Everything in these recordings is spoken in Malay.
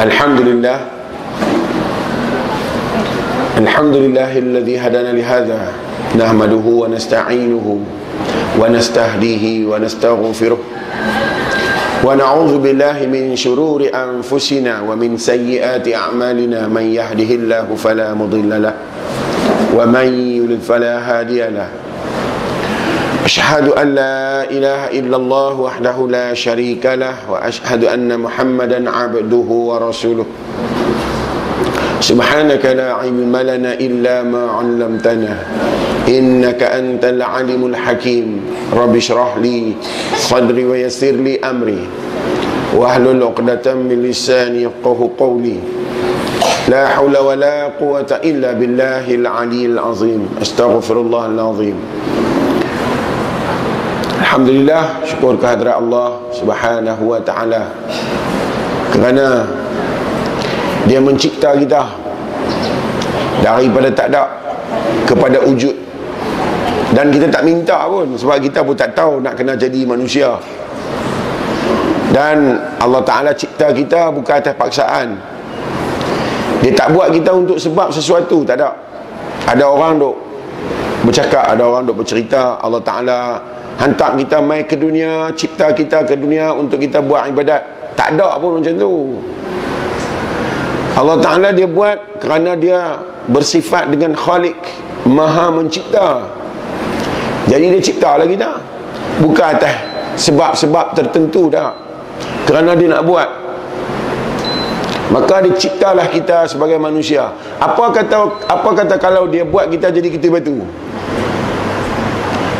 الحمد لله الحمد لله الذي هدانا لهذا. نحمده ونستعينه ونستهديه ونستغفره. ونعوذ بالله من شرور أنفسنا ومن سيئات أعمالنا. من يهده الله فلا مضل له ومن يضلل فلا هادي له. أشهد أن لا إله إلا الله وحده لا شريك له وأشهد أن محمدا عبده ورسوله سبحانك لا علم لنا إلا ما علمتنا إنك أنت العليم الحكيم رب اشرح لي صدري ويسر لي أمري واحلل عقدة من لساني يفقه قولي لا حول ولا قوة إلا بالله العلي العظيم أستغفر الله العظيم Alhamdulillah syukur kehadrat Allah Subhanahu wa taala. Kerana dia mencipta kita daripada tak ada kepada wujud. Dan kita tak minta pun sebab kita pun tak tahu nak kena jadi manusia. Dan Allah Ta'ala cipta kita bukan atas paksaan. Dia tak buat kita untuk sebab sesuatu tak ada. Ada orang duk bercakap ada orang duk bercerita Allah Ta'ala hantar kita mai ke dunia cipta kita ke dunia untuk kita buat ibadat. Tak ada pun macam tu. Allah Ta'ala dia buat kerana dia bersifat dengan khalik maha mencipta. Jadi dia cipta lagi kita bukan atas sebab-sebab tertentu dah kerana dia nak buat. Maka diciptalah kita sebagai manusia. Apa kata apa kata kalau dia buat kita jadi kita batu?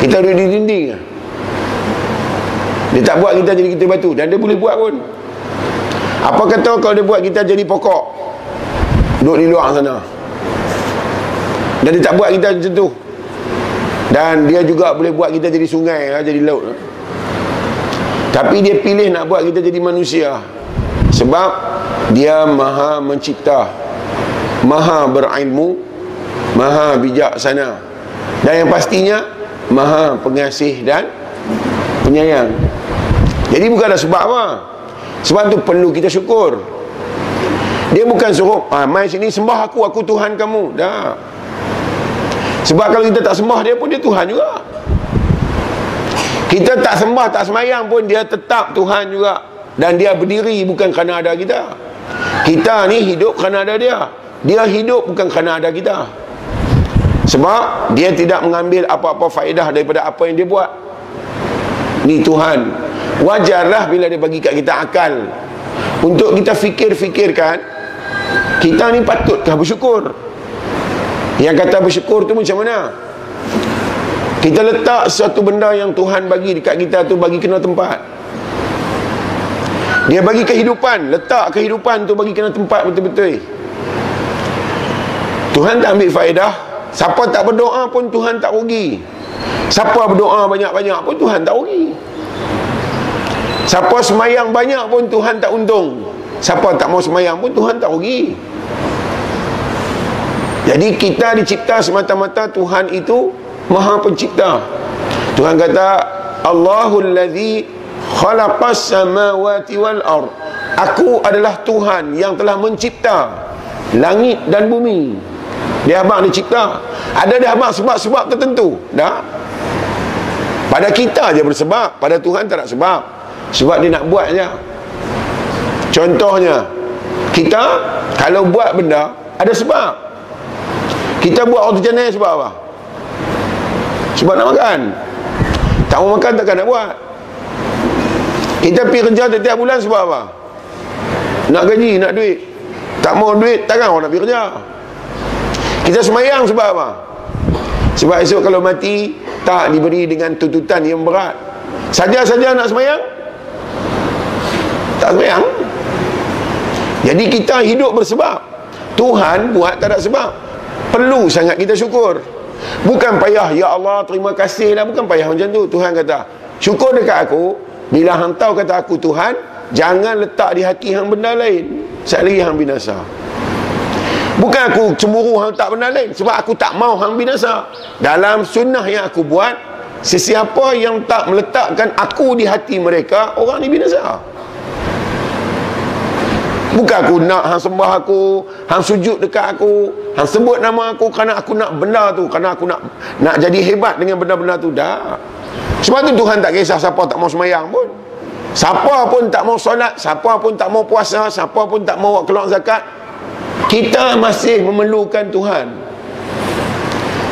Kita duduk di dinding dia tak buat kita jadi kita batu. Dan dia boleh buat pun. Apa kata kalau dia buat kita jadi pokok? Duduk di luar sana. Dan dia tak buat kita macam tu. Dan dia juga boleh buat kita jadi sungai jadi laut tapi dia pilih nak buat kita jadi manusia. Sebab dia maha mencipta. Maha berilmu. Maha bijaksana. Dan yang pastinya maha pengasih dan penyayang jadi bukan ada sebab apa. Sebab tu perlu kita syukur. Dia bukan suruh ah, mai sini sembah aku aku Tuhan kamu. Dah sebab kalau kita tak sembah dia pun dia Tuhan juga. Kita tak sembah tak semayang pun dia tetap Tuhan juga. Dan dia berdiri bukan kerana ada kita. Kita ni hidup kerana ada dia. Dia hidup bukan kerana ada kita. Sebab dia tidak mengambil apa-apa faedah daripada apa yang dia buat. Ni Tuhan wajarlah bila dia bagi kat kita akal. Untuk kita fikir-fikirkan kita ni patutkah bersyukur? Yang kata bersyukur tu macam mana? Kita letak satu benda yang Tuhan bagi dekat kita tu bagi kena tempat. Dia bagi kehidupan letak kehidupan tu bagi kena tempat betul-betul. Tuhan tak ambil faedah. Siapa tak berdoa pun Tuhan tak rugi. Siapa berdoa banyak-banyak pun Tuhan tak rugi Siapa semayang banyak pun Tuhan tak untung. Siapa tak mau semayang pun Tuhan tak rugi. Jadi kita dicipta semata-mata Tuhan itu Maha pencipta. Tuhan kata Allahul ladzi khalaqas samawati wal ard. Aku adalah Tuhan yang telah mencipta Langit dan bumi. Dia abang dicipta. Ada dia abang sebab-sebab tertentu? Dah Pada kita je bersebab Pada Tuhan tak ada sebab sebab dia nak buat je. Contohnya Kita Kalau buat benda Ada sebab. Kita buat auto channel sebab apa? Sebab nak makan. Tak mau makan takkan nak buat. Kita pergi kerja setiap bulan sebab apa? Nak gaji, nak duit. Tak mau duit, takkan orang nak pergi kerja. Kita semayang sebab apa? Sebab esok kalau mati Tak diberi dengan tuntutan yang berat. Saja-saja nak semayang tak semayang jadi kita hidup bersebab. Tuhan buat tak ada sebab. Perlu sangat kita syukur. Bukan payah ya Allah terima kasih lah. Bukan payah macam tu. Tuhan kata syukur dekat aku. Bila hang tahu kata aku Tuhan jangan letak di hati hang benda lain. Sekali lagi hang binasa. Bukan aku cemburu hang tak benda lain. Sebab aku tak mau hang binasa. Dalam sunnah yang aku buat sesiapa yang tak meletakkan aku di hati mereka orang ni binasa Bukan aku nak hang sembah aku, hang sujud dekat aku, hang sebut nama aku kerana aku nak benda tu, kerana aku nak nak jadi hebat dengan benda-benda tu dah. Sebab tu Tuhan tak kisah siapa tak mau semayang pun. Siapa pun tak mau solat, siapa pun tak mau puasa, siapa pun tak mau keluar zakat, kita masih memerlukan Tuhan.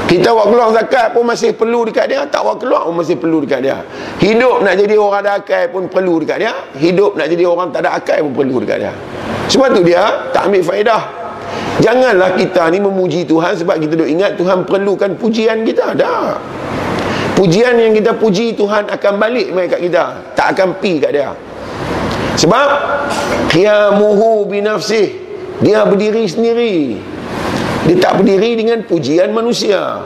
Kita buat keluar zakat pun masih perlu dekat dia. Tak buat keluar pun masih perlu dekat dia. Hidup nak jadi orang ada akal pun perlu dekat dia. Hidup nak jadi orang tak ada akal pun perlu dekat dia. Sebab tu dia tak ambil faedah. Janganlah kita ni memuji Tuhan Sebab kita duk ingat Tuhan perlukan pujian kita. Dah Pujian yang kita puji Tuhan akan balik mai kat kita. Tak akan pi kat dia. Sebab Qiyamuhu binafsih. Dia berdiri sendiri dia tak berdiri dengan pujian manusia.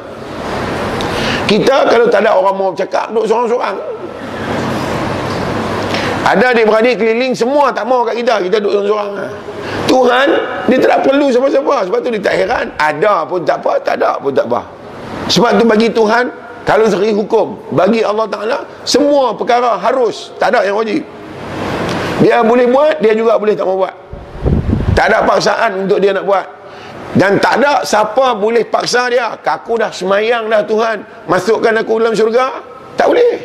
Kita kalau tak ada orang mau cakap duduk seorang-seorang. Ada adik-beradik keliling semua tak mau kat kita. Kita duduk seorang-seorang. Tuhan dia tak perlu siapa-siapa. Sebab tu dia tak heran. Ada pun tak apa tak ada pun tak apa. Sebab tu bagi Tuhan kalau segi hukum bagi Allah Ta'ala semua perkara harus. Tak ada yang wajib. Dia boleh buat dia juga boleh tak mau buat. Tak ada paksaan untuk dia nak buat dan tak ada siapa boleh paksa dia. Aku dah semayang dah Tuhan. Masukkan aku dalam syurga? Tak boleh.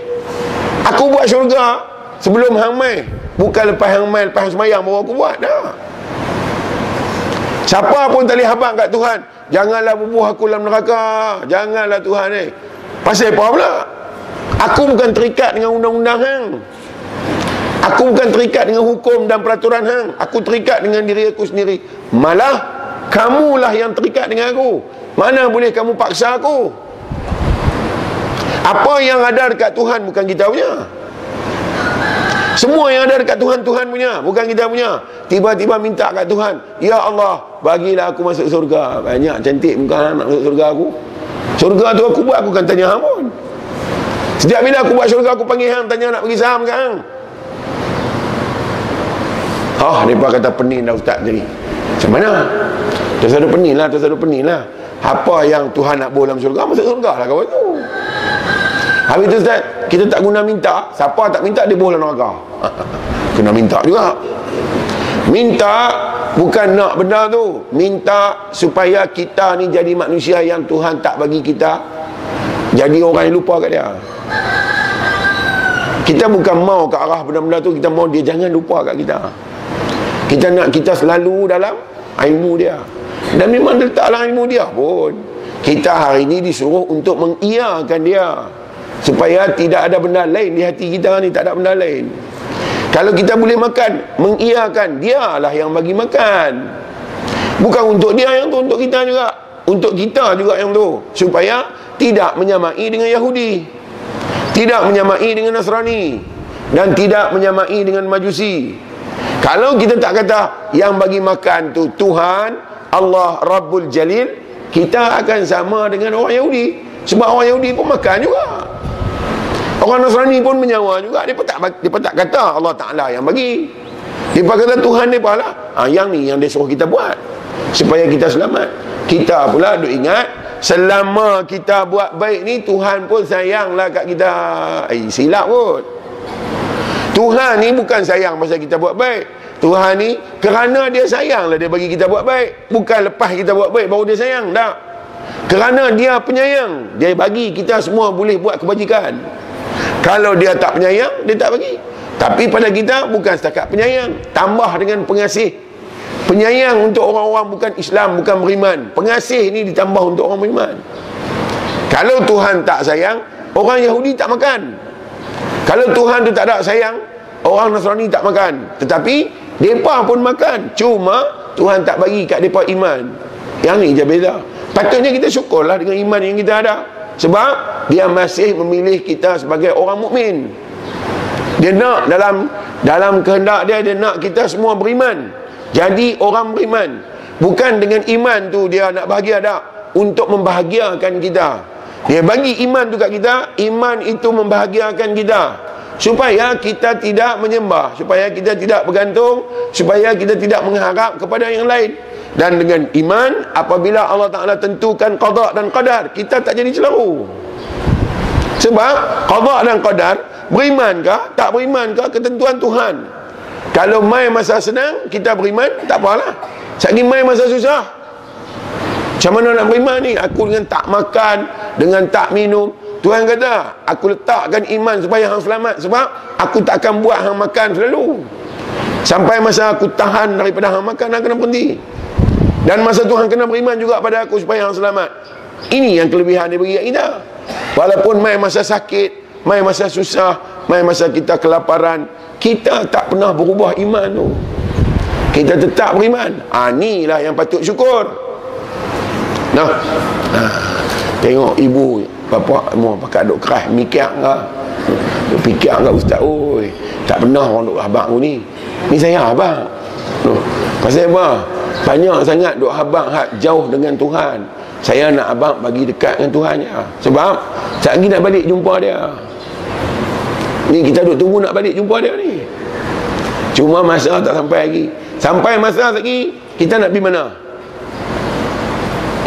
Aku buat syurga sebelum hang mai bukan lepas hang mai lepas hang semayang baru aku buat. Dah siapa pun tak boleh habang kat Tuhan janganlah bubuh aku dalam neraka. Janganlah Tuhan ni eh. pasal apa pula? Aku bukan terikat dengan undang-undang hang. Aku bukan terikat dengan hukum dan peraturan hang. Aku terikat dengan diri aku sendiri. Malah Kamulah yang terikat dengan aku. Mana boleh kamu paksa aku? Apa yang ada dekat Tuhan bukan kita punya. Semua yang ada dekat Tuhan Tuhan punya Bukan kita punya. Tiba-tiba minta kat Tuhan Ya Allah Bagilah aku masuk surga. Banyak cantik muka nak masuk surga aku. Surga tu aku buat Aku kan tanya hang pun. Setiap bila aku buat surga Aku panggil hang Tanya nak pergi saham ke hang? Oh, mereka kata pening dah ustaz jadi. Macam mana? Tersadu pening lah, tersadu pening lah. Apa yang Tuhan nak bawa dalam syurga, masuk syurga lah kawan tu. Habis tu Ustaz, kita tak guna minta. Siapa tak minta, dia bawa dalam neraka. Kena minta juga. Minta bukan nak benda tu. Minta supaya kita ni jadi manusia yang Tuhan tak bagi kita. Jadi orang yang lupa kat dia. Kita bukan mau ke arah benda-benda tu, kita mau dia jangan lupa kat kita. Kita nak kita selalu dalam ilmu dia. Dan memang letaklah ilmu dia pun. Kita hari ini disuruh untuk mengiyakan dia. Supaya tidak ada benda lain di hati kita ni Tak ada benda lain. Kalau kita boleh makan Mengiyakan Dialah yang bagi makan. Bukan untuk dia yang tu Untuk kita juga. Untuk kita juga yang tu. Supaya tidak menyamai dengan Yahudi. Tidak menyamai dengan Nasrani. Dan tidak menyamai dengan Majusi Kalau kita tak kata Yang bagi makan tu Tuhan Allah Rabbul Jalil kita akan sama dengan orang Yahudi. Sebab orang Yahudi pun makan juga. Orang Nasrani pun menyawa juga. Dia tak, dia tak kata Allah Ta'ala yang bagi. Dia kata Tuhan dia lah. Ha, yang ni yang dia suruh kita buat supaya kita selamat. Kita pula duk ingat selama kita buat baik ni Tuhan pun sayanglah kat kita. Eh silap pun Tuhan ni bukan sayang pasal kita buat baik Tuhan ni kerana dia sayang lah dia bagi kita buat baik. Bukan lepas kita buat baik baru dia sayang. Tak. Kerana dia penyayang dia bagi kita semua boleh buat kebajikan. Kalau dia tak penyayang dia tak bagi. Tapi pada kita bukan setakat penyayang. Tambah dengan pengasih. Penyayang untuk orang-orang bukan Islam bukan beriman. Pengasih ni ditambah untuk orang beriman. Kalau Tuhan tak sayang orang Yahudi tak makan. Kalau Tuhan tu tak ada sayang orang Nasrani tak makan. Tetapi mereka pun makan. Cuma Tuhan tak bagi kat mereka iman. Yang ni je beza. Patutnya kita syukurlah dengan iman yang kita ada. Sebab Dia masih memilih kita sebagai orang mukmin. Dia nak dalam Dalam kehendak dia Dia nak kita semua beriman. Jadi orang beriman. Bukan dengan iman tu dia nak bahagia tak? Untuk membahagiakan kita. Dia bagi iman tu kat kita Iman itu membahagiakan kita supaya kita tidak menyembah supaya kita tidak bergantung supaya kita tidak mengharap kepada yang lain. Dan dengan iman apabila Allah Ta'ala tentukan qada dan qadar kita tak jadi celaru. Sebab qada dan qadar beriman ke tak beriman ke ketentuan Tuhan. Kalau main masa senang kita beriman tak apalah. Sekali main masa susah. Macam mana nak beriman ni? Aku dengan tak makan dengan tak minum Tuhan kata aku letakkan iman supaya hang selamat sebab aku tak akan buat hang makan selalu. Sampai masa aku tahan daripada hang makan hang kena berhenti. Dan masa Tuhan kena beriman juga pada aku supaya hang selamat. Ini yang kelebihan dia bagi kita. Walaupun main masa sakit main masa susah main masa kita kelaparan kita tak pernah berubah iman tu. Kita tetap beriman. Ha, inilah yang patut syukur. Nah. Ha. Tengok ibu bapa mau pakai duk keras mikir. Duk fikir ke ustaz oi. Tak pernah orang duk habaq aku ni. Ni saya abang. Noh. Pasal apa? Banyak sangat duk habaq hak jauh dengan Tuhan. Saya nak abang bagi dekat dengan Tuhan ya. Sebab tak lagi nak balik jumpa dia. Ni kita duk tunggu nak balik jumpa dia ni. Cuma masa tak sampai lagi. Sampai masa lagi kita nak pergi mana?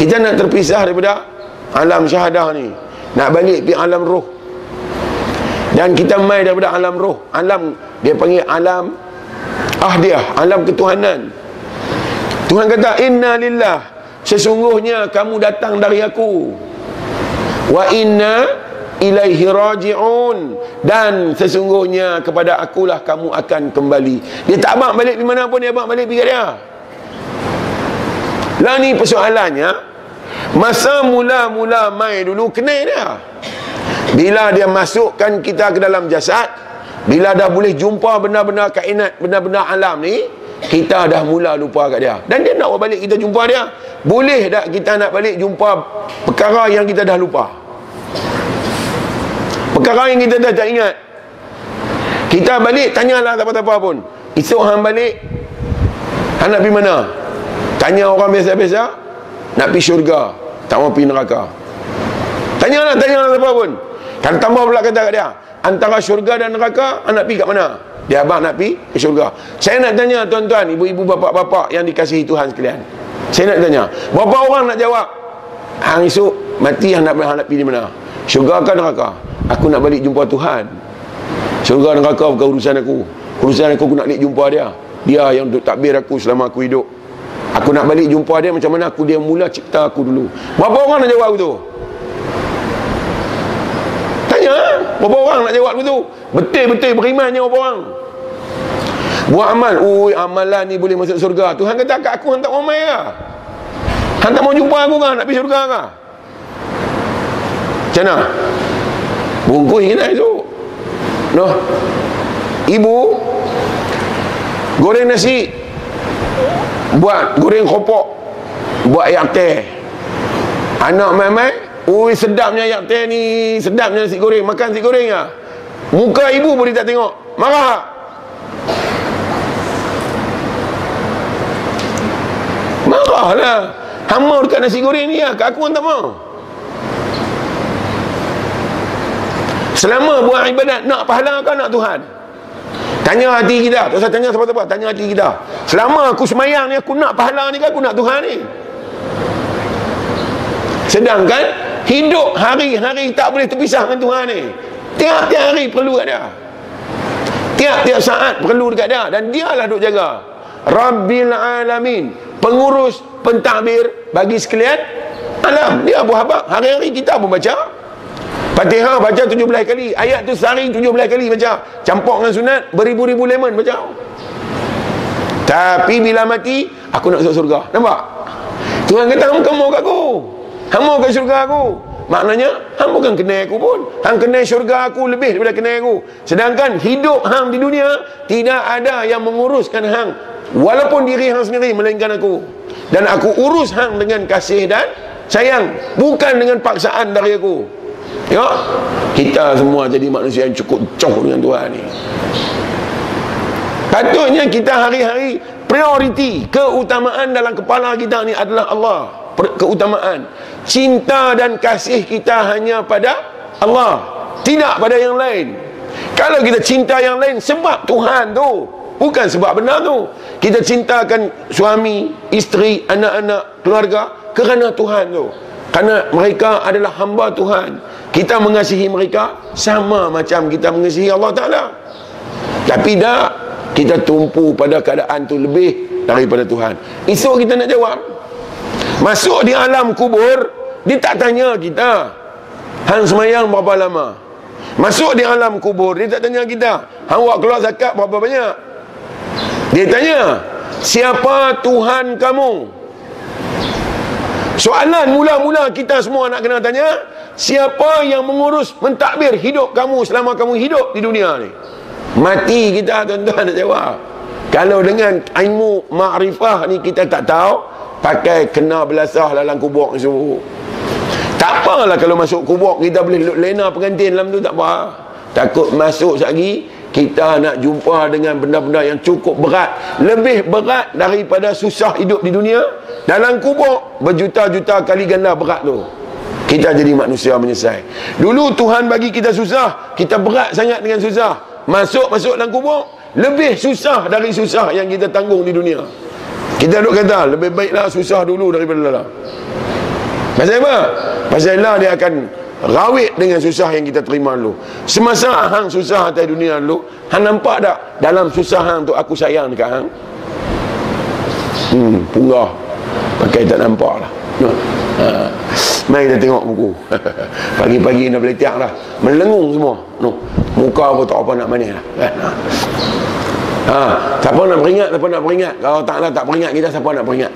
kita nak terpisah daripada alam syahadah ni. Nak balik pergi alam roh. Dan kita mai daripada alam roh. Alam dia panggil alam ahdiah alam ketuhanan. Tuhan kata inna lillah. Sesungguhnya kamu datang dari aku. Wa inna ilaihi raji'un. Dan sesungguhnya kepada akulah kamu akan kembali. Dia tak abang balik di mana pun dia abang balik pergi dia. Lah ni persoalannya Masa mula-mula mai dulu kena dia. Bila dia masukkan kita ke dalam jasad, bila dah boleh jumpa benda-benda kainat, benda-benda alam ni, kita dah mula lupa kat dia. Dan dia nak balik kita jumpa dia. Boleh tak kita nak balik jumpa perkara yang kita dah lupa? Perkara yang kita dah tak ingat. Kita balik tanyalah apa-apa pun. Esok hang balik hang nak pergi mana? Tanya orang biasa-biasa nak pergi syurga tak mau pergi neraka. Tanyalah tanyalah apa pun. Kan tambah pula kata kat dia antara syurga dan neraka anak pergi kat mana? Dia abang nak pergi ke syurga. Saya nak tanya tuan-tuan ibu-ibu bapa-bapa yang dikasihi Tuhan sekalian. Saya nak tanya berapa orang nak jawab? Hang esok mati hang nak, nak pergi di mana? Syurga ke neraka? Aku nak balik jumpa Tuhan. Syurga neraka bukan urusan aku. Urusan aku aku nak balik jumpa dia. Dia yang untuk takbir aku selama aku hidup Aku nak balik jumpa dia macam mana aku dia mula cipta aku dulu. Berapa orang nak jawab aku tu? Tanya, berapa orang nak jawab aku tu? Betul-betul berimannya berapa orang? Buat amal, ui amalan ni boleh masuk surga. Tuhan kata kat aku hantar orang main lah. Hantar mau jumpa aku kan, nak pergi surga kan? Macam mana? Bungkus kita itu. Noh. Ibu goreng nasi buat goreng kopok buat ayak teh. Anak mai-mai ui sedapnya ayak teh ni sedapnya nasi goreng. Makan nasi goreng ya? Muka ibu boleh tak tengok. Marah marah lah hama dekat nasi goreng ni ya? Kat aku tak mau. Selama buat ibadat nak pahala kan nak Tuhan Tanya hati kita. Tak usah tanya siapa-siapa. Tanya hati kita. Selama aku semayang ni, aku nak pahala ni kan, aku nak Tuhan ni. Sedangkan, hidup hari-hari tak boleh terpisah dengan Tuhan ni. Tiap-tiap hari perlu kat dia. Tiap-tiap saat perlu dekat dia. Dan dialah duk jaga. Rabbil Alamin. Pengurus pentadbir bagi sekalian alam. Dia buat apa? Hari-hari kita pun baca. Fatihah baca 17 kali Ayat tu sehari 17 kali baca. Campur dengan sunat Beribu-ribu lemon baca. Tapi bila mati Aku nak masuk surga Nampak? Tuhan kata Hang kamu kat aku. Hang mau ke surga aku. Maknanya Hang bukan kenal aku pun. Hang kenal surga aku Lebih daripada kenal aku. Sedangkan hidup Hang di dunia Tidak ada yang menguruskan Hang. Walaupun diri Hang sendiri Melainkan aku. Dan aku urus Hang dengan kasih dan Sayang. Bukan dengan paksaan dari aku Ya, kita semua jadi manusia yang cukup coh dengan Tuhan ni. Patutnya kita hari-hari prioriti keutamaan dalam kepala kita ni adalah Allah. Keutamaan. Cinta dan kasih kita hanya pada Allah. Tidak pada yang lain. Kalau kita cinta yang lain sebab Tuhan tu. Bukan sebab benar tu. Kita cintakan suami, isteri, anak-anak, keluarga kerana Tuhan tu. Kerana mereka adalah hamba Tuhan kita mengasihi mereka sama macam kita mengasihi Allah Ta'ala. Tapi tak kita tumpu pada keadaan tu lebih daripada Tuhan. Esok kita nak jawab. Masuk di alam kubur dia tak tanya kita. Hang semayang berapa lama? Masuk di alam kubur dia tak tanya kita. Hang buat keluar zakat berapa banyak? Dia tanya siapa Tuhan kamu soalan mula-mula kita semua nak kena tanya siapa yang mengurus mentadbir hidup kamu selama kamu hidup di dunia ni? Mati kita tuan-tuan nak jawab kalau dengan ilmu ma'rifah ni kita tak tahu pakai kena belasah dalam kubur ni tak apalah kalau masuk kubur kita boleh lena pengantin dalam tu tak apa. Takut masuk lagi kita nak jumpa dengan benda-benda yang cukup berat, lebih berat daripada susah hidup di dunia. Dalam kubur berjuta-juta kali ganda berat tu. Kita jadi manusia menyesal. Dulu Tuhan bagi kita susah, kita berat sangat dengan susah. Masuk-masuk dalam kubur lebih susah dari susah yang kita tanggung di dunia. Kita duk kata lebih baiklah susah dulu daripada lah. Pasal apa? Pasal Allah dia akan rawit dengan susah yang kita terima dulu. Semasa hang susah atas dunia dulu, hang nampak tak dalam susah hang tu aku sayang dekat hang? Hmm, punggah. Pakai tak nampak lah. Ha. Mari kita tengok buku. Pagi-pagi nak boleh tiak lah. Melengung semua. No. Muka pun tak apa nak mana lah. Ha. Siapa nak peringat, siapa nak peringat. Kalau taklah tak peringat kita, siapa nak peringat?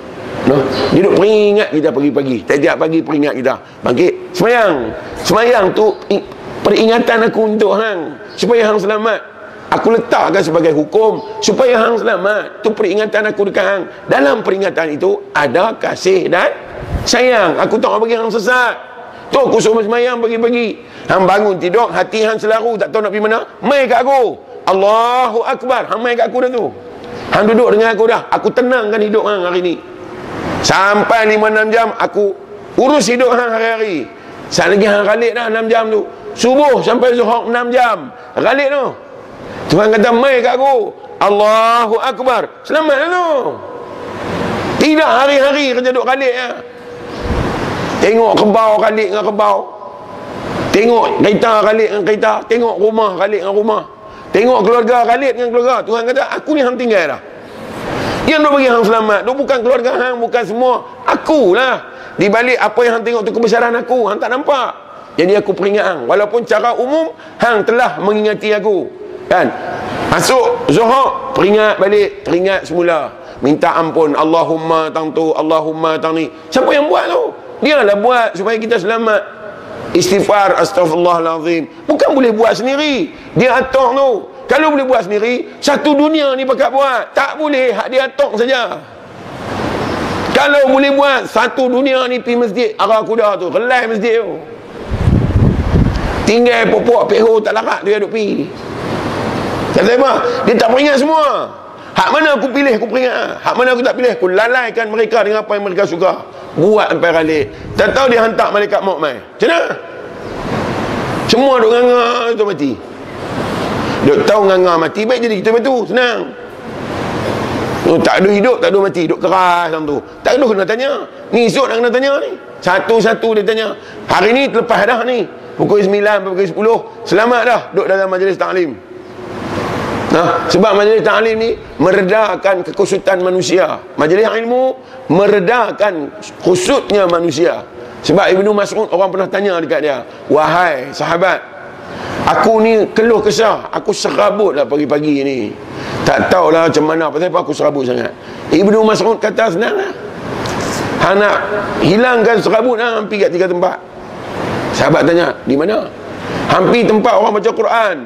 No? Dia duk peringat kita pagi-pagi. Tiap-tiap pagi peringat kita. Bangkit. Semayang. Semayang tu peringatan aku untuk hang. Supaya hang selamat. Aku letakkan sebagai hukum. Supaya hang selamat. Tu peringatan aku dekat hang. Dalam peringatan itu ada kasih dan sayang. Aku tak bagi hang sesat. Tu aku suruh semayang pagi-pagi. Hang bangun tidur. Hati hang selaru. Tak tahu nak pergi mana. Mai kat aku. Allahu Akbar. Hang mai kat aku dah tu. Hang duduk dengan aku dah. Aku tenangkan hidup hang hari ni. Sampai 5-6 jam aku urus hidup hang hari-hari. Saat lagi hang ralik dah 6 jam tu. Subuh sampai zuhur 6 jam. Ralik tu. Tuhan kata mai kat aku. Allahu Akbar. Selamat tu. Tidak hari-hari kerja duduk ralik ya. Tengok kebau ralik dengan kebau. Tengok kereta ralik dengan kereta. Tengok rumah ralik dengan rumah. Tengok keluarga ralik dengan keluarga. Tuhan kata aku ni hang tinggal dah. Yang nak bagi hang selamat tu bukan keluarga hang, bukan semua. Akulah. Di balik apa yang hang tengok tu kebesaran aku, hang tak nampak. Jadi aku peringat hang. Walaupun cara umum, hang telah mengingati aku. Kan? Masuk Zuhur, peringat balik, teringat semula. Minta ampun, Allahumma tang tu, Allahumma tang ni. Siapa yang buat tu? Dia lah buat supaya kita selamat. Istighfar, astaghfirullahalazim. Bukan boleh buat sendiri. Dia atur tu. Kalau boleh buat sendiri, satu dunia ni pakat buat. Tak boleh, hak dia tok saja. Kalau boleh buat, satu dunia ni pergi masjid, arah kuda tu, relai masjid tu. Tinggal popok peho tak larat dia duk pergi. Kata apa? Dia tak peringat semua. Hak mana aku pilih, aku peringat. Hak mana aku tak pilih, aku lalaikan mereka dengan apa yang mereka suka. Buat sampai ralik. Tak tahu dia hantar malaikat maut mai. Macam mana? Semua duk nganga tu mati. Duk tahu nganga mati baik jadi kita betul senang. Oh, tak ada hidup, tak ada mati, duk keras dalam tu. Tak ada kena tanya. Ni esok nak kena tanya ni. Satu-satu dia tanya. Hari ni terlepas dah ni. Pukul 9, pukul 10. Selamat dah duduk dalam majlis taklim. Nah, sebab majlis taklim ni meredakan kekusutan manusia. Majlis ilmu meredakan kusutnya manusia. Sebab Ibnu Mas'ud orang pernah tanya dekat dia, "Wahai sahabat, Aku ni keluh kesah. Aku serabut lah pagi-pagi ni. Tak tahulah macam mana. Pasal apa aku serabut sangat? Ibnu Mas'ud kata senang lah. Han nak hilangkan serabut lah. Hampir kat tiga tempat. Sahabat tanya Di mana? Hampir tempat orang baca Quran.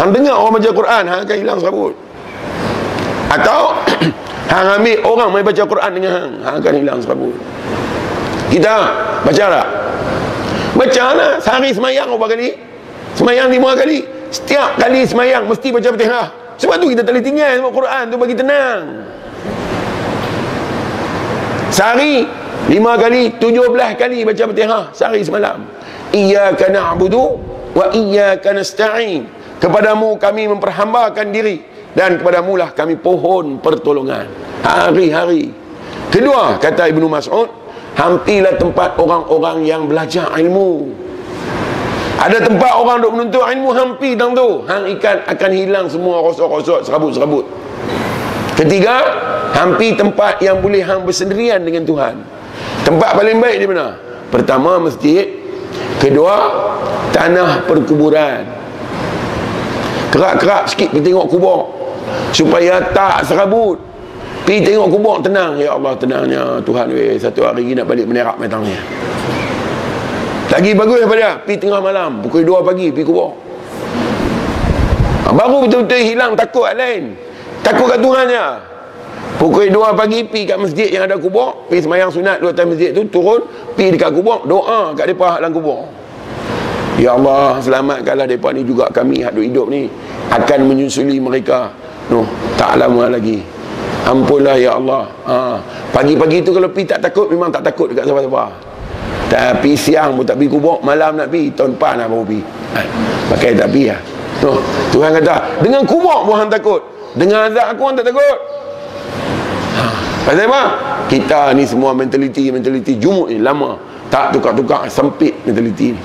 Han dengar orang baca Quran Han akan hilang serabut. Atau Han ambil orang main baca Quran dengan Han Han akan hilang serabut. Kita baca tak? Baca lah Sehari semayang berapa kali? Semayang lima kali? Setiap kali semayang Mesti baca fatihah. Sebab tu kita tak boleh tinggal Sebab Quran tu bagi tenang. Sehari Lima kali Tujuh belah kali baca fatihah Sehari semalam. Iyaka na'budu Wa iyaka nasta'in. Kepadamu kami memperhambakan diri Dan kepadamu lah kami pohon pertolongan. Hari-hari. Kedua kata Ibnu Mas'ud Hampirlah tempat orang-orang yang belajar ilmu. Ada tempat orang duk menuntut ilmu hampi tang tu. Hang ikan akan hilang semua rosok-rosok serabut-serabut. Ketiga hampi tempat yang boleh hang bersendirian dengan Tuhan. Tempat paling baik di mana? Pertama masjid. Kedua tanah perkuburan. Kerak-kerak sikit pergi tengok kubur. Supaya tak serabut pergi tengok kubur tenang. Ya Allah tenangnya. Tuhan weh satu hari nak balik menerak metangnya lagi bagus daripada Pergi tengah malam Pukul 2 pagi Pergi kubur. Ha, Baru betul-betul hilang takut lain. Takut kat Tuhan je. Pukul 2 pagi Pergi kat masjid yang ada kubur. Pergi semayang sunat Dua atas masjid tu Turun Pergi dekat kubur. Doa kat mereka dalam kubur. Ya Allah Selamatkanlah mereka ni juga Kami hidup ni Akan menyusuli mereka. Noh, Tak lama lagi Ampunlah ya Allah ha. Pagi-pagi tu kalau pergi tak takut Memang tak takut dekat siapa-siapa tapi siang pun tak pergi kubur Malam nak pergi Tahun depan lah baru pergi ha, Pakai tak pergi lah no. Tuhan kata Dengan kubur pun hang takut Dengan azab aku hang tak takut ha. Pasal apa? Kita ni semua mentaliti Mentaliti jumuk ni lama Tak tukar-tukar Sempit mentaliti ni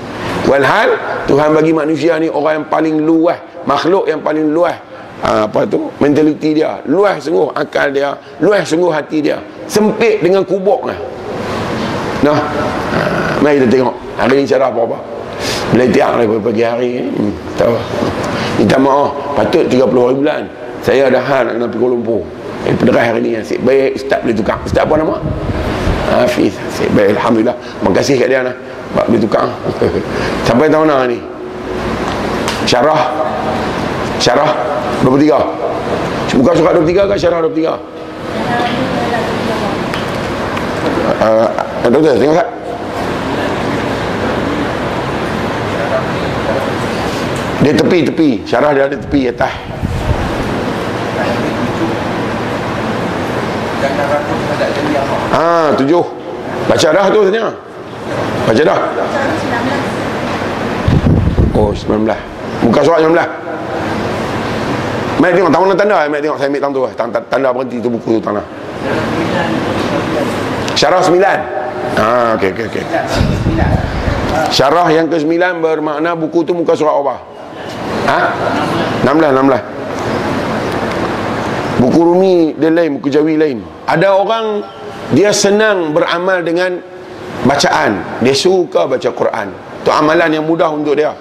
Walhal Tuhan bagi manusia ni Orang yang paling luas Makhluk yang paling luas ha, apa tu mentaliti dia luas sungguh akal dia luas sungguh hati dia sempit dengan kubur lah Nah, ha, mari kita tengok hari ni cara apa-apa. Meletiak daripada pagi hari ni. Hmm, tahu. Minta maaf, patut 30 hari bulan. Saya ada hal nak pergi Kuala Lumpur. Eh, pederah hari ni asyik baik, ustaz boleh tukar. Ustaz apa nama? Hafiz. Asyik baik, Alhamdulillah. Terima kasih kat dia lah. Boleh tukar. Sampai tahun ni? Syarah. Syarah. 23. Bukan surat 23 ke syarah 23? Uh, Eh, doktor, tengok tak? Dia tepi-tepi. Syarah dia ada tepi atas. Ah, tujuh. Baca dah tu tanya. Baca dah. Oh, sembilan belas. Muka surat sembilan belas. Mai tengok tahu tanda, mai tengok saya ambil tang tu. Tanda, tanda berhenti tu buku tu tanda. Syarah sembilan. Ah, okey okey okey. Syarah yang ke-9 bermakna buku tu muka surat apa? Ha? 16 16. Buku Rumi dia lain, buku Jawi lain. Ada orang dia senang beramal dengan bacaan. Dia suka baca Quran. Tu amalan yang mudah untuk dia.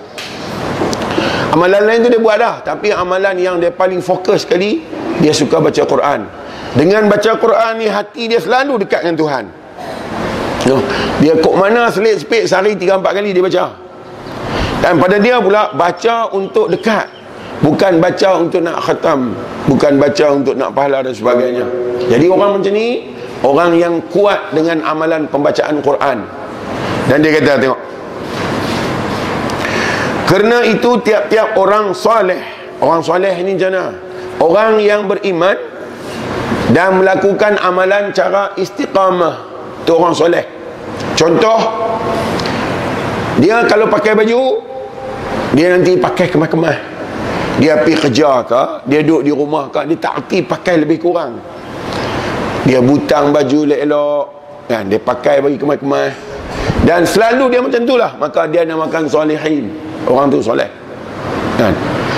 Amalan lain tu dia buat dah, tapi amalan yang dia paling fokus sekali dia suka baca Quran. Dengan baca Quran ni hati dia selalu dekat dengan Tuhan. No. Dia kok mana selit sepik sehari 3 4 kali dia baca. Dan pada dia pula baca untuk dekat. Bukan baca untuk nak khatam, bukan baca untuk nak pahala dan sebagainya. Jadi orang macam ni orang yang kuat dengan amalan pembacaan Quran. Dan dia kata tengok. Kerana itu tiap-tiap orang soleh, orang soleh ni macam Orang yang beriman dan melakukan amalan cara istiqamah. Tu orang soleh. Contoh Dia kalau pakai baju Dia nanti pakai kemas-kemas Dia pergi kerja ke Dia duduk di rumah ke Dia tak erti pakai lebih kurang. Dia butang baju elok-elok. Kan? Dia pakai bagi kemas-kemas Dan selalu dia macam tu lah. Maka dia namakan solehin Orang tu soleh. Kan?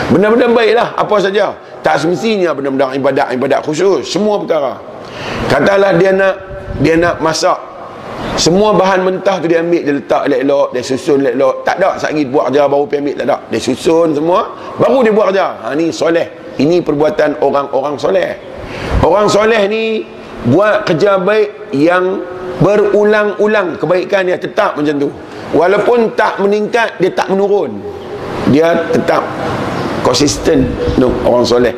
Benda-benda baik lah Apa saja. Tak semestinya benda-benda ibadat-ibadat khusus. Semua perkara. Katalah dia nak Dia nak masak. Semua bahan mentah tu dia ambil Dia letak elok-elok Dia susun elok-elok. Tak ada. Sagi buat kerja baru pergi ambil. Tak ada. Dia susun semua Baru dia buat kerja. Ha ni soleh. Ini perbuatan orang-orang soleh. Orang soleh ni Buat kerja baik Yang berulang-ulang. Kebaikan dia tetap macam tu Walaupun tak meningkat Dia tak menurun. Dia tetap Konsisten no, Orang soleh.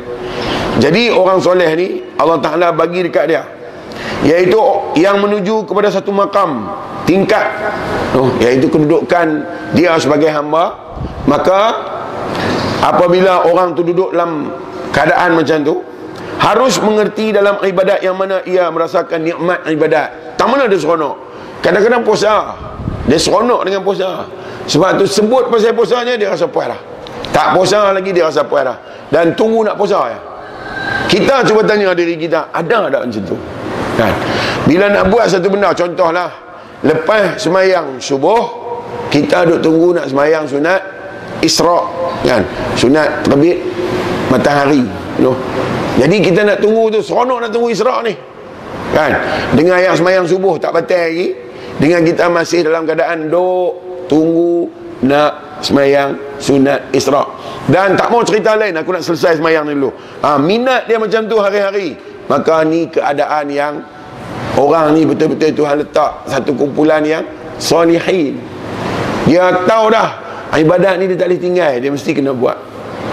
Jadi orang soleh ni Allah Ta'ala bagi dekat dia. Iaitu yang menuju kepada satu makam tingkat. Oh, iaitu kedudukan dia sebagai hamba. Maka apabila orang tu duduk dalam keadaan macam tu harus mengerti dalam ibadat yang mana ia merasakan nikmat ibadat. Tak mana dia seronok. Kadang-kadang puasa dia seronok dengan puasa. Sebab tu sebut pasal puasanya dia rasa puas lah tak puasa lagi dia rasa puas lah dan tunggu nak puasa ya. Kita cuba tanya diri kita ada tak macam tu? Kan? Bila nak buat satu benda contohlah lepas semayang subuh kita duk tunggu nak semayang sunat Isra kan? Sunat terbit matahari no. jadi kita nak tunggu tu seronok nak tunggu Isra ni. Kan? Dengan yang semayang subuh tak batal lagi dengan kita masih dalam keadaan duk tunggu nak semayang sunat Isra. Dan tak mau cerita lain aku nak selesai semayang ni dulu. Ha, minat dia macam tu hari-hari. Maka ni keadaan yang orang ni betul-betul Tuhan letak satu kumpulan yang solihin. Dia tahu dah ibadat ni dia tak boleh tinggal dia mesti kena buat.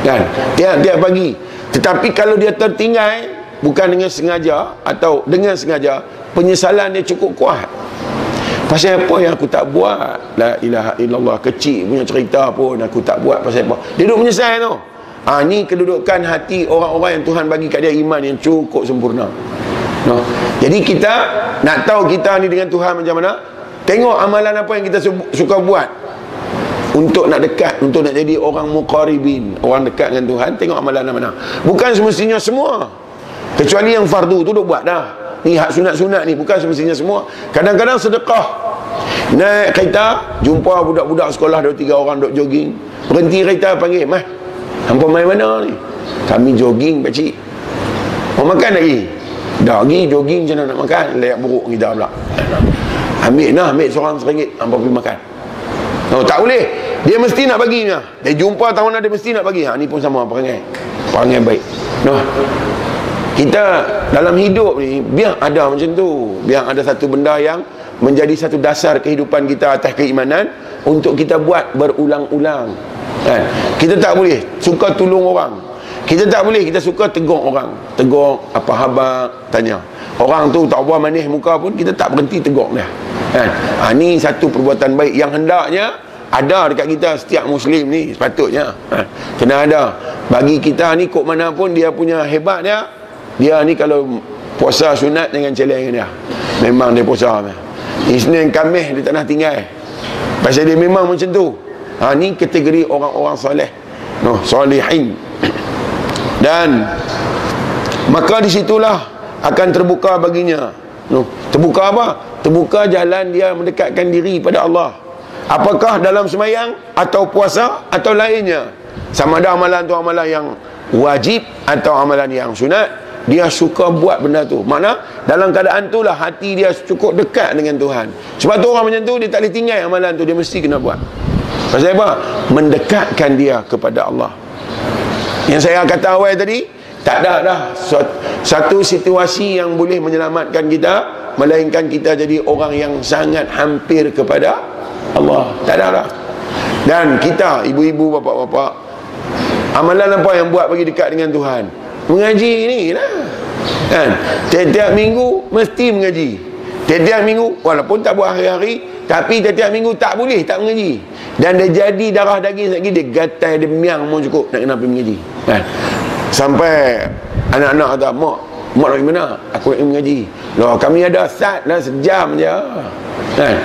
Kan? Tiap-tiap pagi. Tetapi kalau dia tertinggal bukan dengan sengaja atau dengan sengaja penyesalan dia cukup kuat pasal apa yang aku tak buat? La ilaha illallah kecil punya cerita pun aku tak buat pasal apa. Dia duduk menyesal tu. Ha, ni kedudukan hati orang-orang yang Tuhan bagi kat dia iman yang cukup sempurna. No. jadi kita nak tahu kita ni dengan Tuhan macam mana? Tengok amalan apa yang kita suka buat. Untuk nak dekat untuk nak jadi orang muqaribin orang dekat dengan Tuhan tengok amalan mana. Bukan semestinya semua. Kecuali yang fardu tu duk buat dah ni hak sunat-sunat ni bukan semestinya semua kadang-kadang sedekah naik kereta jumpa budak-budak sekolah dua tiga orang duk jogging berhenti kereta panggil mah hampa main mana ni kami jogging pakcik mau makan lagi dah lagi jogging macam nak makan layak buruk kita pula ambil nah ambil seorang seringgit hampa pergi makan Oh, tak boleh. Dia mesti nak bagi ni. Dia jumpa tahun dia mesti nak bagi. Ha ni pun sama perangai. Perangai baik. Noh. Kita dalam hidup ni biar ada macam tu. Biar ada satu benda yang menjadi satu dasar kehidupan kita atas keimanan untuk kita buat berulang-ulang. Kan? Kita tak boleh suka tolong orang. Kita tak boleh kita suka tegur orang. Tegur apa khabar tanya. Orang tu tak buat manis muka pun kita tak berhenti tegur dia. Kan? Ha, ni satu perbuatan baik yang hendaknya ada dekat kita setiap muslim ni sepatutnya ha, kena ada bagi kita ni kok mana pun dia punya hebat dia dia ni kalau puasa sunat dengan celeng dia. Memang dia puasa Isnin Kamis dia tak nak tinggal. Pasal dia memang macam tu. Ha, ni kategori orang-orang soleh. No, solehin dan maka disitulah akan terbuka baginya. No, terbuka apa? terbuka jalan dia mendekatkan diri pada Allah. Apakah dalam semayang atau puasa atau lainnya? Sama ada amalan tu amalan yang wajib atau amalan yang sunat dia suka buat benda tu. Mana dalam keadaan tu lah hati dia cukup dekat dengan Tuhan. Sebab tu orang macam tu dia tak boleh tinggal amalan tu dia mesti kena buat. Pasal apa? mendekatkan dia kepada Allah. Yang saya kata awal tadi tak ada dah satu situasi yang boleh menyelamatkan kita melainkan kita jadi orang yang sangat hampir kepada Allah. Tak ada lah dan kita ibu-ibu bapa-bapa amalan apa yang buat bagi dekat dengan Tuhan mengaji ni lah. Kan? Tiap-tiap minggu mesti mengaji. Tiap-tiap minggu walaupun tak buat hari-hari tapi tiap-tiap minggu tak boleh tak mengaji. Dan dia jadi darah daging lagi dia gatai dia miang mau cukup nak kena pergi mengaji. Kan? Sampai anak-anak kata mak mak nak mana? Aku nak mengaji. Loh kami ada sat lah sejam je. Kan?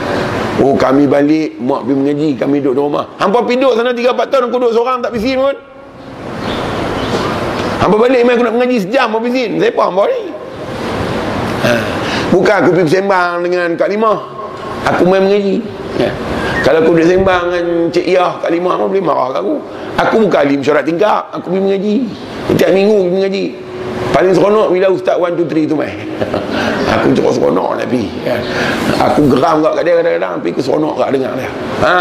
Oh kami balik Mak pergi mengaji Kami duduk di rumah. Hampa duduk sana 3-4 tahun Aku duduk seorang tak pergi pun Hampa balik Main aku nak mengaji sejam Hampa Saya apa hampa ni. Bukan aku pergi sembang Dengan Kak Limah Aku main mengaji. Ya. Kalau aku duduk sembang Dengan Cik Yah Kak Limah Hampa boleh marah aku. Aku bukan alim syarat tingkap. Aku pergi mengaji. Setiap minggu pergi mengaji. Paling seronok bila Ustaz 1, 2, 3 tu main Aku cukup seronok nak pergi kan? Aku geram kat dia kadang-kadang Tapi aku seronok kat dengar dia. Ha,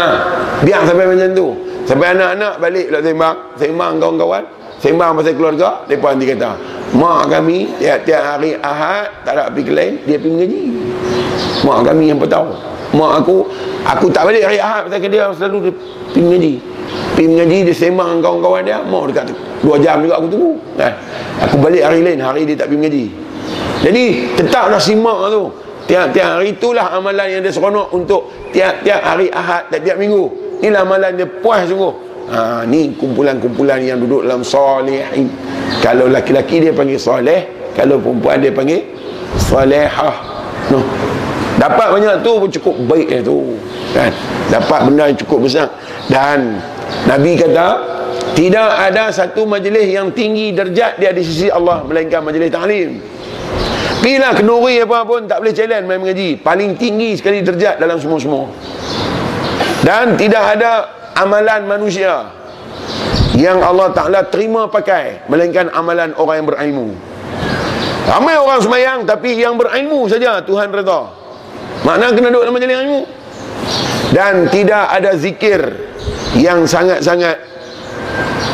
Biar sampai macam tu. Sampai anak-anak balik lah sembang. Sembang kawan-kawan Sembang pasal keluarga Mereka nanti kata Mak kami tiap-tiap hari Ahad Tak ada pergi ke lain Dia pergi mengaji. Mak kami yang tahu Mak aku Aku tak balik hari Ahad Pasal dia selalu pergi mengaji. Pergi mengaji Dia sembang kawan-kawan dia Mak dekat Dua jam juga aku tunggu kan? Aku balik hari lain Hari dia tak pergi mengaji. Jadi tetaplah simak tu. Tiap-tiap hari itulah amalan yang dia seronok Untuk tiap-tiap hari ahad Tiap-tiap minggu. Inilah amalan dia puas sungguh ha, Ni kumpulan-kumpulan yang duduk dalam solehin Kalau laki-laki dia panggil soleh Kalau perempuan dia panggil Solehah no. Dapat banyak tu pun cukup baik dia tu kan? Dapat benda yang cukup besar Dan Nabi kata tidak ada satu majlis yang tinggi derjat dia di sisi Allah melainkan majlis ta'lim. Bila kenduri apa pun tak boleh challenge main mengaji. Paling tinggi sekali derjat dalam semua-semua. dan tidak ada amalan manusia yang Allah Ta'ala terima pakai melainkan amalan orang yang berilmu. Ramai orang semayang tapi yang berilmu saja Tuhan reda. Makna kena duduk dalam majlis ilmu. Dan tidak ada zikir yang sangat-sangat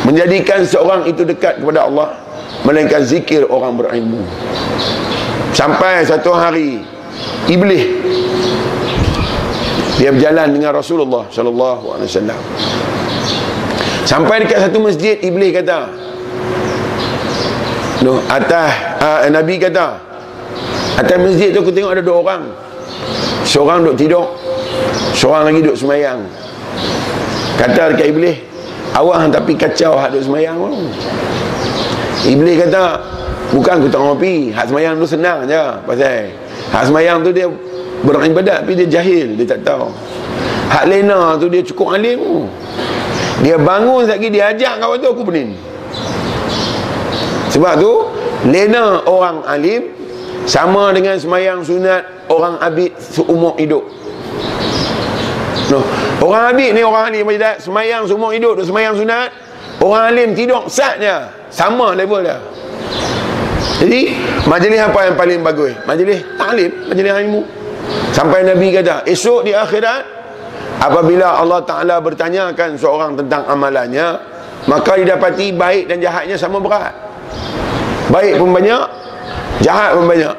menjadikan seorang itu dekat kepada Allah melainkan zikir orang berilmu. Sampai satu hari iblis dia berjalan dengan Rasulullah sallallahu alaihi wasallam. Sampai dekat satu masjid iblis kata no atas uh, nabi kata atas masjid tu aku tengok ada dua orang. Seorang duduk tidur seorang lagi duduk semayang. Kata dekat iblis awak tapi kacau hak duduk semayang tu. Iblis kata bukan aku tak ngopi hak semayang tu senang je pasal hak semayang tu dia beribadat tapi dia jahil dia tak tahu. Hak lena tu dia cukup alim. Dia bangun lagi dia ajak kau tu aku pening. Sebab tu lena orang alim sama dengan semayang sunat orang abid seumur hidup. No. orang abid ni orang alim majlis semayang seumur hidup tu semayang sunat orang alim tidur satnya sama level dia. Jadi majlis apa yang paling bagus? Majlis taklim majlis ilmu Sampai Nabi kata, esok di akhirat apabila Allah Taala bertanyakan seorang tentang amalannya, maka didapati baik dan jahatnya sama berat. Baik pun banyak, jahat pun banyak.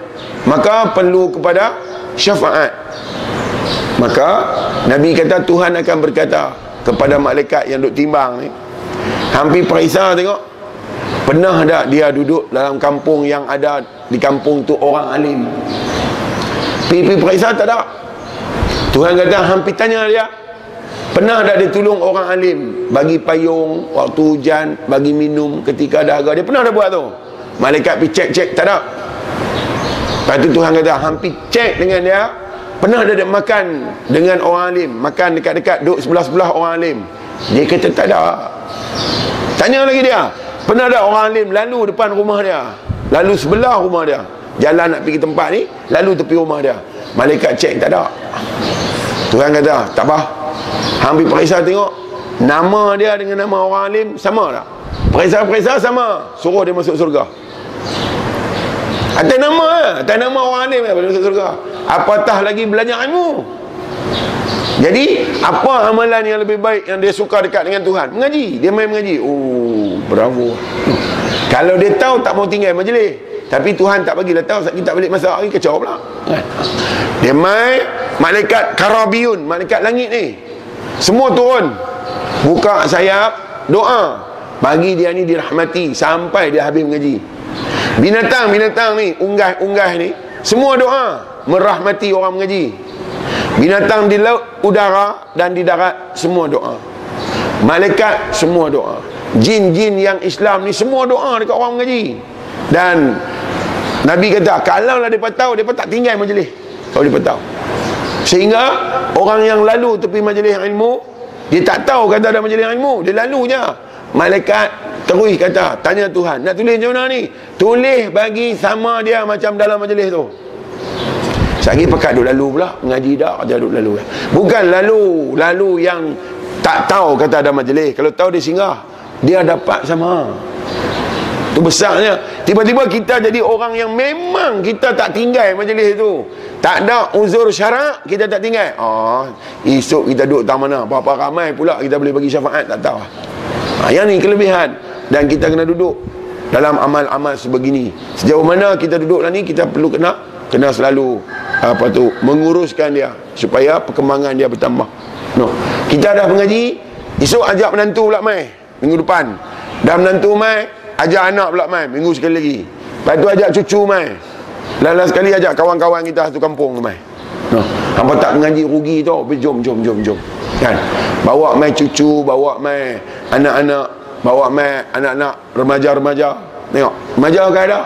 Maka perlu kepada syafaat. Maka Nabi kata Tuhan akan berkata kepada malaikat yang duk timbang ni, hampir periksa tengok Pernah tak dia duduk dalam kampung yang ada di kampung tu orang alim Pergi periksa tak ada? Tuhan kata hampir tanya dia. Pernah tak dia tolong orang alim? Bagi payung Waktu hujan Bagi minum Ketika dahaga Dia pernah dah buat tu? Malaikat pergi cek-cek Tak ada. Lepas tu Tuhan kata Hampir cek dengan dia. Pernah ada dia makan Dengan orang alim? Makan dekat-dekat Duduk sebelah-sebelah orang alim? Dia kata tak ada. Tanya lagi dia. Pernah ada orang alim Lalu depan rumah dia? Lalu sebelah rumah dia jalan nak pergi tempat ni lalu tepi rumah dia. Malaikat cek tak ada. Tuhan kata tak apa. Ambil periksa tengok nama dia dengan nama orang alim sama tak? Periksa-periksa sama. Suruh dia masuk surga. Atas nama atas nama orang alim dia masuk surga. Apatah lagi belajar ilmu? Jadi apa amalan yang lebih baik yang dia suka dekat dengan Tuhan? Mengaji. Dia main mengaji. Oh bravo. Kalau dia tahu tak mau tinggal majlis tapi Tuhan tak bagi tahu kita tak balik masa hari kacau pula. Dia mai malaikat karabiun, malaikat langit ni. Semua turun. Buka sayap, doa. Bagi dia ni dirahmati sampai dia habis mengaji. Binatang-binatang ni, unggah-unggah ni, semua doa merahmati orang mengaji. Binatang di laut, udara dan di darat semua doa. Malaikat semua doa. Jin-jin yang Islam ni semua doa dekat orang mengaji. Dan Nabi kata kalau lah mereka tahu mereka tak tinggal majlis. Kalau mereka tahu. Sehingga orang yang lalu tepi majlis ilmu dia tak tahu kata ada majlis ilmu. Dia lalu je. Malaikat terus kata tanya Tuhan nak tulis macam mana ni? Tulis bagi sama dia macam dalam majlis tu. Sagi pekat duk lalu pula Mengaji dah Dia duk lalu. Bukan lalu Lalu yang Tak tahu kata ada majlis. Kalau tahu dia singgah Dia dapat sama itu besarnya. Tiba-tiba kita jadi orang yang memang kita tak tinggal majlis itu. Tak ada uzur syarak, kita tak tinggal. Oh, esok kita duduk tak mana. Berapa ramai pula kita boleh bagi syafaat, tak tahu. Ha, yang ni kelebihan. Dan kita kena duduk dalam amal-amal sebegini. Sejauh mana kita duduk lah ni, kita perlu kena kena selalu apa tu menguruskan dia supaya perkembangan dia bertambah. No. Kita dah mengaji, esok ajak menantu pula mai minggu depan. Dah menantu mai, Ajak anak pula mai Minggu sekali lagi Lepas tu ajak cucu mai Lalu sekali ajak kawan-kawan kita satu kampung tu mai no. Hampa tak mengaji rugi tu Jom jom jom jom kan? Bawa mai cucu Bawa mai anak-anak Bawa mai anak-anak Remaja-remaja Tengok Remaja kan ada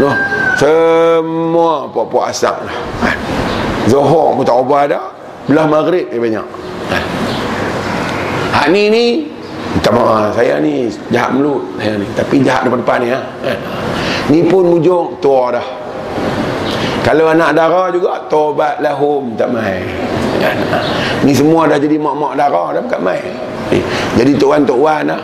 no. Semua puak-puak asak lah kan? Zohor pun tak ubah ada Belah maghrib dia banyak kan? Hak ni ni minta maaf saya ni jahat mulut saya ni. Tapi jahat depan-depan ni ha? Ni pun mujung tua dah. Kalau anak darah juga tobat lahum tak mai ni semua dah jadi mak-mak darah dah bukan main. Eh, jadi tuan-tok wan lah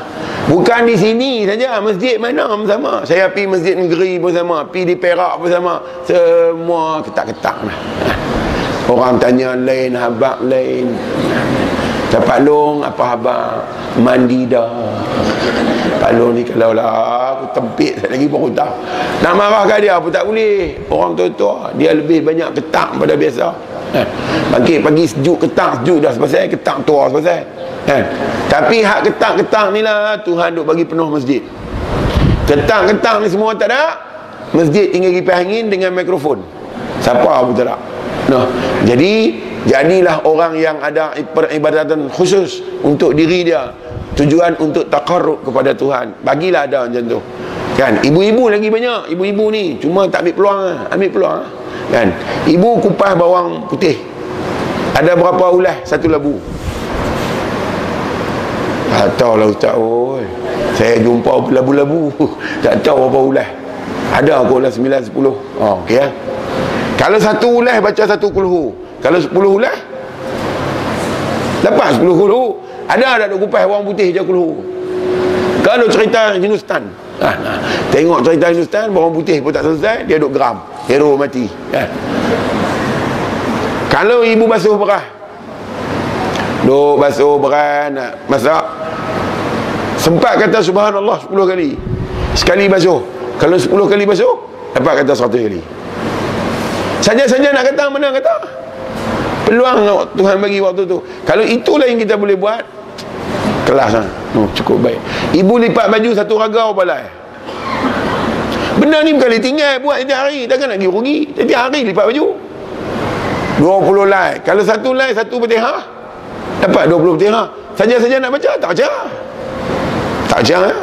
bukan di sini saja masjid mana pun sama. Saya pergi masjid negeri pun sama pergi di Perak pun sama. Semua ketak-ketak lah. Orang tanya lain habak lain Dapat long apa habang mandi dah. Pak long ni kalau lah aku tempit lagi pun aku tahu. Nak marahkan dia apa tak boleh. Orang tua-tua dia lebih banyak ketak pada biasa. Eh, bangkit pagi sejuk ketak sejuk dah sebab ketak tua sebab eh. Tapi hak ketak-ketak ni lah Tuhan duk bagi penuh masjid. Ketak-ketak ni semua tak ada. Masjid tinggal kipas angin dengan mikrofon. Siapa pun tak ada. Nah, jadi jadilah orang yang ada peribadatan khusus untuk diri dia. Tujuan untuk takarrub kepada Tuhan. Bagilah ada macam tu. Kan ibu-ibu lagi banyak. Ibu-ibu ni cuma tak ambil peluang lah. ambil peluang lah. kan ibu kupas bawang putih. Ada berapa ulas? Satu labu. Tak tahu lah ustaz. Oi. saya jumpa labu-labu. Tak tahu berapa ulas. Ada aku ulas 9 10 oh, okey ya kalau satu ulas baca satu kulhu. Kalau 10 ulas Lepas 10 kulhu. Ada ada duk kupas orang putih je kulhu? Kalau cerita Jinustan ha, ha. Tengok cerita Jinustan Orang putih pun tak selesai Dia duk geram. Hero mati. Ha. Kalau ibu basuh berah Duk basuh berah Nak masak. Sempat kata subhanallah 10 kali. Sekali basuh. Kalau 10 kali basuh Dapat kata 100 kali Saja-saja nak kata mana kata? Peluang Tuhan bagi waktu tu. Kalau itulah yang kita boleh buat kelas lah. Oh, cukup baik. Ibu lipat baju satu ragau balai benda ni bukan tinggal buat setiap hari. Takkan nak pergi rugi? Setiap hari lipat baju. 20 lai kalau satu lai satu petihah. Dapat 20 petihah. Saja-saja nak baca? Tak baca. Tak baca eh?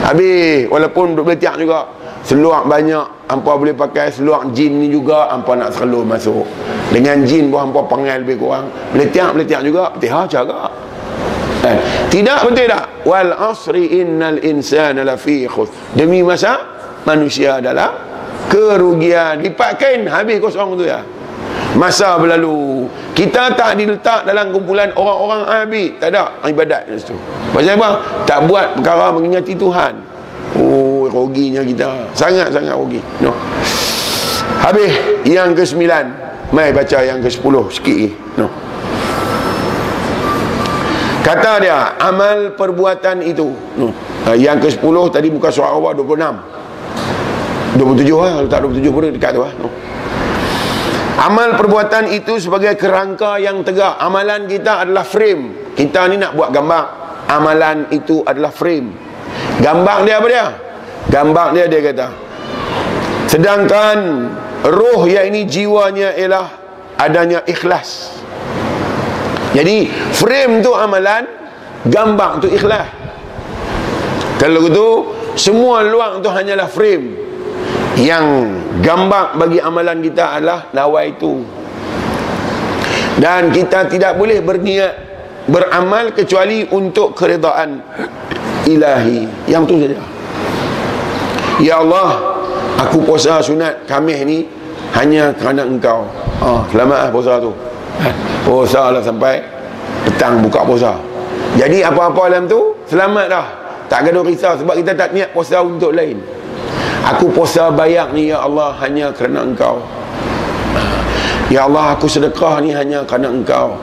habis walaupun duduk beletiak juga seluar banyak hampa boleh pakai seluar jin ni juga hampa nak selur masuk. Dengan jin pun hampa panggil lebih kurang. Boleh tiap boleh tiap juga petihah cara. Eh. tidak betul tak? Wal asri innal insana lafi khus demi masa manusia adalah kerugian. Lipat kain habis kosong tu ya. Masa berlalu. Kita tak diletak dalam kumpulan orang-orang habis. Tak ada ibadat di situ. Pasal apa? Tak buat perkara mengingati Tuhan. Oh ruginya kita sangat-sangat rugi no. habis yang ke sembilan mai baca yang ke sepuluh sikit lagi no. kata dia amal perbuatan itu no. Ha, yang ke sepuluh tadi buka suara awal 26 27 lah kalau tak 27 pun dekat tu lah no. Amal perbuatan itu sebagai kerangka yang tegak. Amalan kita adalah frame. Kita ni nak buat gambar. Amalan itu adalah frame. Gambar dia apa dia? Gambar dia dia kata Sedangkan Roh yang ini jiwanya ialah Adanya ikhlas. Jadi Frame tu amalan Gambar tu ikhlas. Kalau itu Semua luang tu hanyalah frame. Yang Gambar bagi amalan kita adalah Nawai itu Dan kita tidak boleh berniat Beramal kecuali untuk keredaan Ilahi. Yang tu saja Ya Allah Aku puasa sunat Kamih ni Hanya kerana engkau. Ha, Selamat lah puasa tu. Puasa lah sampai Petang buka puasa. Jadi apa-apa dalam tu Selamat dah Tak kena risau Sebab kita tak niat puasa untuk lain. Aku puasa bayak ni Ya Allah Hanya kerana engkau. Ya Allah aku sedekah ni hanya kerana engkau.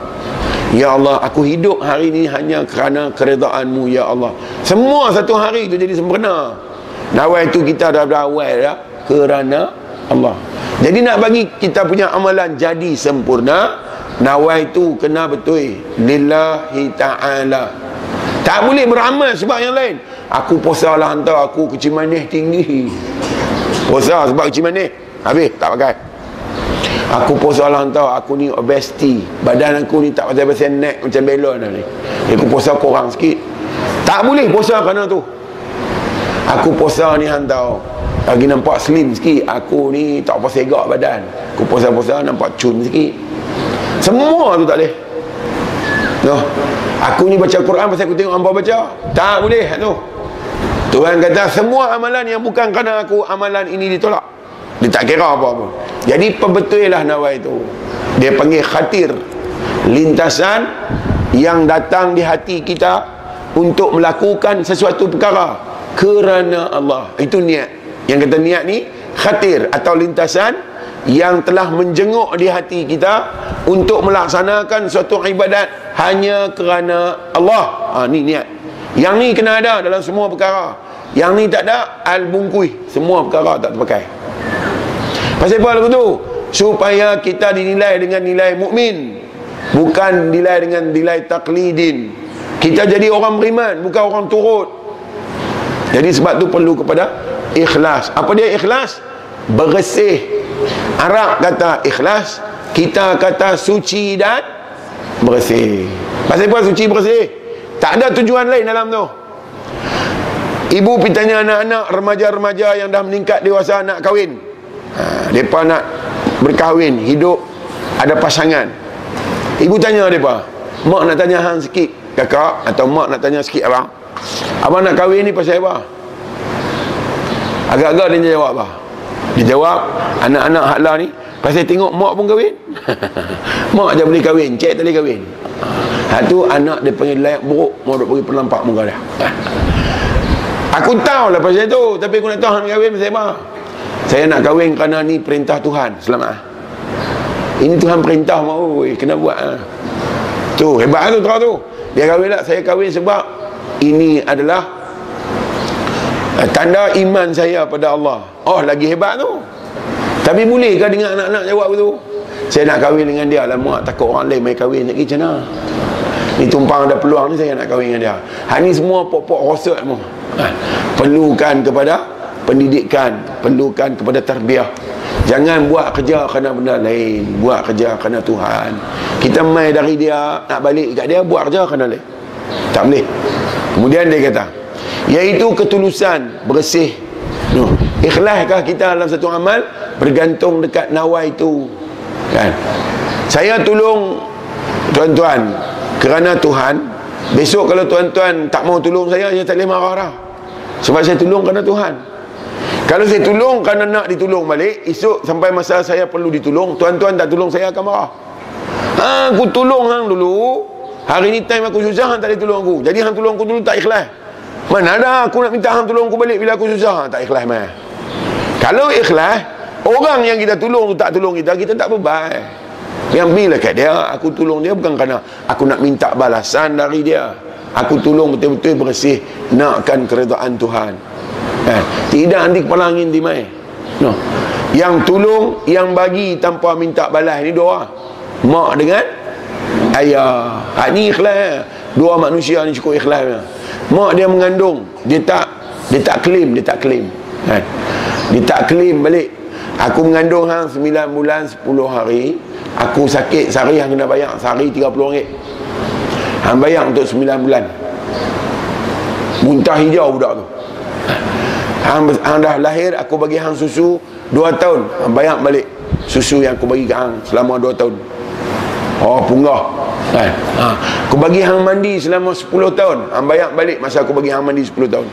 Ya Allah aku hidup hari ni hanya kerana keredaanmu Ya Allah. Semua satu hari tu jadi sempurna Nawai itu kita dah berawal ya kerana Allah. Jadi nak bagi kita punya amalan jadi sempurna, nawai itu kena betul lillahi taala. Tak boleh beramal sebab yang lain. Aku puasa lah hantar aku kecil manis tinggi. Puasa sebab kecil manis. Habis tak pakai. Aku puasa lah hantar aku ni obesity. Badan aku ni tak pasal-pasal neck macam belon ni. Aku puasa kurang sikit. Tak boleh puasa kerana tu. Aku puasa ni hantar Lagi nampak slim sikit. Aku ni tak apa segak badan. Aku puasa-puasa nampak cun sikit. Semua tu tak boleh. No. Aku ni baca Quran pasal aku tengok hampa baca. Tak boleh tu Tuhan kata semua amalan yang bukan kerana aku Amalan ini ditolak. Dia tak kira apa pun Jadi perbetul lah nawai tu. Dia panggil khatir. Lintasan yang datang di hati kita untuk melakukan sesuatu perkara kerana Allah. Itu niat. Yang kata niat ni khatir atau lintasan yang telah menjenguk di hati kita untuk melaksanakan suatu ibadat hanya kerana Allah. Ha, ni niat. Yang ni kena ada dalam semua perkara. Yang ni tak ada al-bungkui semua perkara tak terpakai. Pasal apa lagu tu? Supaya kita dinilai dengan nilai mukmin bukan nilai dengan nilai taklidin kita jadi orang beriman bukan orang turut jadi sebab tu perlu kepada ikhlas apa dia ikhlas bersih Arab kata ikhlas kita kata suci dan bersih pasal apa suci bersih tak ada tujuan lain dalam tu Ibu pergi tanya anak-anak remaja-remaja yang dah meningkat dewasa nak kahwin. Ha, mereka nak berkahwin, hidup, ada pasangan. Ibu tanya mereka, mak nak tanya hang sikit, kakak, atau mak nak tanya sikit abang. Abang nak kahwin ni pasal apa? Agak-agak dia jawab apa? Dia jawab, anak-anak haklah ni, pasal tengok mak pun kahwin. mak je boleh kahwin, cek tak boleh kahwin. Ha, tu anak dia panggil layak buruk, mau pergi pelampak muka dia. Aku tahu lah pasal tu Tapi aku nak tahu nak kahwin pasal apa Saya nak kahwin kerana ni perintah Tuhan Selamat Ini Tuhan perintah mau Kena buat ha. Tu hebat tu tahu tu Dia kahwin lah Saya kahwin sebab Ini adalah uh, Tanda iman saya pada Allah. Oh lagi hebat tu. Tapi bolehkah dengan anak-anak jawab tu Saya nak kahwin dengan dia. Lah Mak takut orang lain main kahwin. Lagi macam mana? Ni tumpang ada peluang ni saya nak kahwin dengan dia. Ha ni semua pok-pok rosot semua. Ha, Perlukan kepada pendidikan. Perlukan kepada terbiah Jangan buat kerja kerana benda lain. Buat kerja kerana Tuhan. Kita main dari dia Nak balik kat dia Buat kerja kerana lain. Tak boleh Kemudian dia kata Iaitu ketulusan Bersih. No. Ikhlaskah kita dalam satu amal? Bergantung dekat nawai itu. Kan? Saya tolong Tuan-tuan kerana Tuhan besok kalau tuan-tuan tak mau tolong saya saya tak boleh marah dah sebab saya tolong kerana Tuhan. Kalau saya tolong kerana nak ditolong balik esok sampai masa saya perlu ditolong tuan-tuan tak tolong saya akan marah. Ha, aku tolong hang dulu hari ni time aku susah hang tak boleh tolong aku. Jadi hang tolong aku dulu tak ikhlas. Mana ada aku nak minta hang tolong aku balik bila aku susah? Tak ikhlas mah kalau ikhlas orang yang kita tolong tu tak tolong kita kita tak beban yang bila kat dia Aku tolong dia bukan kerana Aku nak minta balasan dari dia. Aku tolong betul-betul bersih Nakkan keredaan Tuhan. Eh, Tidak nanti kepala angin di mai. No. Yang tolong Yang bagi tanpa minta balas Ini doa. Mak dengan Ayah ha, Ini ikhlas. Dua manusia ni cukup ikhlas. Mak dia mengandung Dia tak Dia tak claim Dia tak claim. Eh. Dia tak claim balik. Aku mengandung hang 9 bulan 10 hari. Aku sakit sehari yang kena bayar. Sehari RM30 Hang bayar untuk 9 bulan. Muntah hijau budak tu. Hang, hang dah lahir Aku bagi hang susu 2 tahun. Hang bayar balik Susu yang aku bagi ke hang Selama 2 tahun. Oh punggah ha. Aku bagi hang mandi selama 10 tahun. Hang bayar balik masa aku bagi hang mandi 10 tahun.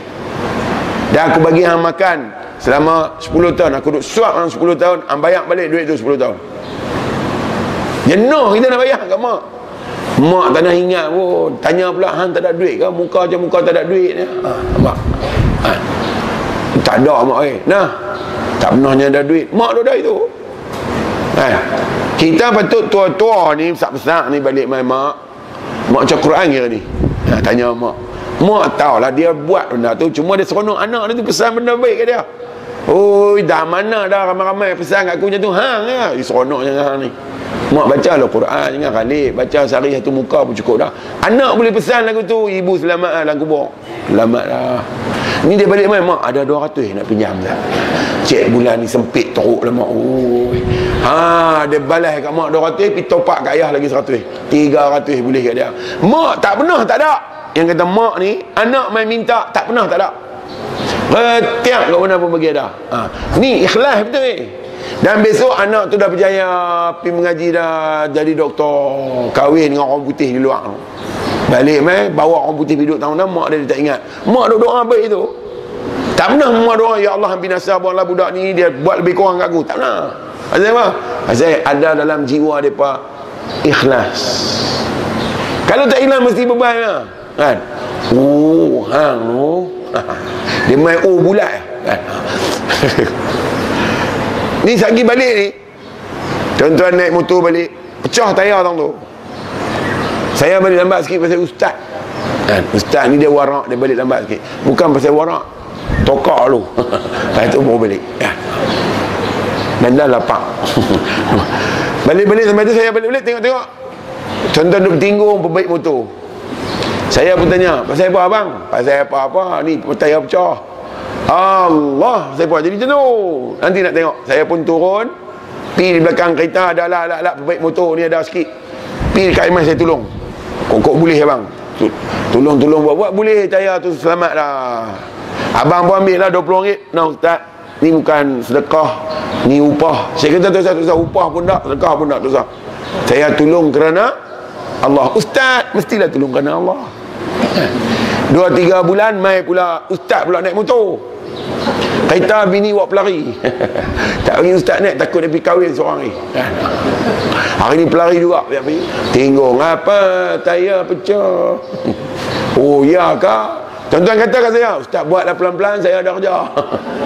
Dan aku bagi hang makan Selama 10 tahun. Aku duduk suap hang 10 tahun Hang bayar balik duit tu 10 tahun. Jenuh kita nak bayar kat mak. Mak tak nak ingat pun. Tanya pula Han tak ada duit ke? Muka je muka tak ada duit ni. Ha, Mak. Ha. Tak ada mak eh. Nah. Tak pernahnya ada duit. Mak tu dah itu. Ha. Kita patut tua-tua ni Besar-besar ni balik main mak. Mak cakap Quran kira ni. Ha, Tanya mak. Mak tahulah dia buat benda tu Cuma dia seronok anak dia tu pesan benda baik ke dia. Oh, dah mana dah ramai-ramai pesan kat aku macam tu. Hang ya, seronoknya hang ni. Mak baca lah Quran jangan kali baca sehari satu muka pun cukup dah. Anak boleh pesan lagu tu, ibu selamat lah dalam kubur. Selamat lah. Ni dia balik main mak ada 200 nak pinjam dah. Cek bulan ni sempit teruk lah mak. Oh. Ha, dia balas kat mak 200, pi topak kat ayah lagi 100. 300 boleh kat dia. Mak tak pernah tak ada. Yang kata mak ni, anak main minta tak pernah tak ada. Setiap kat mana pun bagi ada. Ha. Ni ikhlas betul ni. Dan besok anak tu dah berjaya pergi mengaji dah jadi doktor kahwin dengan orang putih di luar balik mai bawa orang putih hidup tahun dah mak dia, dia tak ingat. Mak duk doa baik tu. Tak pernah mak doa ya Allah ambil nasihat buatlah budak ni dia buat lebih kurang kat aku. Tak pernah. Pasal apa? Pasal ada dalam jiwa mereka ikhlas. Kalau tak ikhlas mesti beban lah kan? Oh hang no dia main oh bulat kan? Ni sagi balik ni. Tuan-tuan naik motor balik pecah tayar tang tu saya balik lambat sikit pasal ustaz. Kan? Ustaz ni dia warak dia balik lambat sikit. Bukan pasal warak tokak lu. Lepas tu baru balik. Kan? Dan dah lapak balik-balik sampai tu saya balik-balik tengok-tengok. Tuan-tuan duduk tinggung perbaik motor. Saya pun tanya pasal apa abang? Pasal apa-apa ni tayar pecah. Allah saya pun jadi jenuh nanti nak tengok. Saya pun turun. Pergi di belakang kereta ada alat-alat perbaik motor ni ada sikit. Pergi dekat Iman saya tolong kok boleh abang tolong-tolong buat-buat boleh tayar tu selamat dah abang pun ambil lah 20 ringgit nah ustaz. Ni bukan sedekah ni upah. Saya kata tu ustaz. Upah pun tak sedekah pun tak tu saya tolong kerana Allah. Ustaz mestilah tolong kerana Allah. Dua tiga bulan mai pula ustaz pula naik motor. Kereta bini buat pelari. Tak bagi ustaz naik takut dia pergi kahwin seorang ni hari ni pelari juga tengok apa tayar pecah. Oh ya kak. Tuan-tuan kata kat saya ustaz buatlah pelan-pelan saya ada kerja.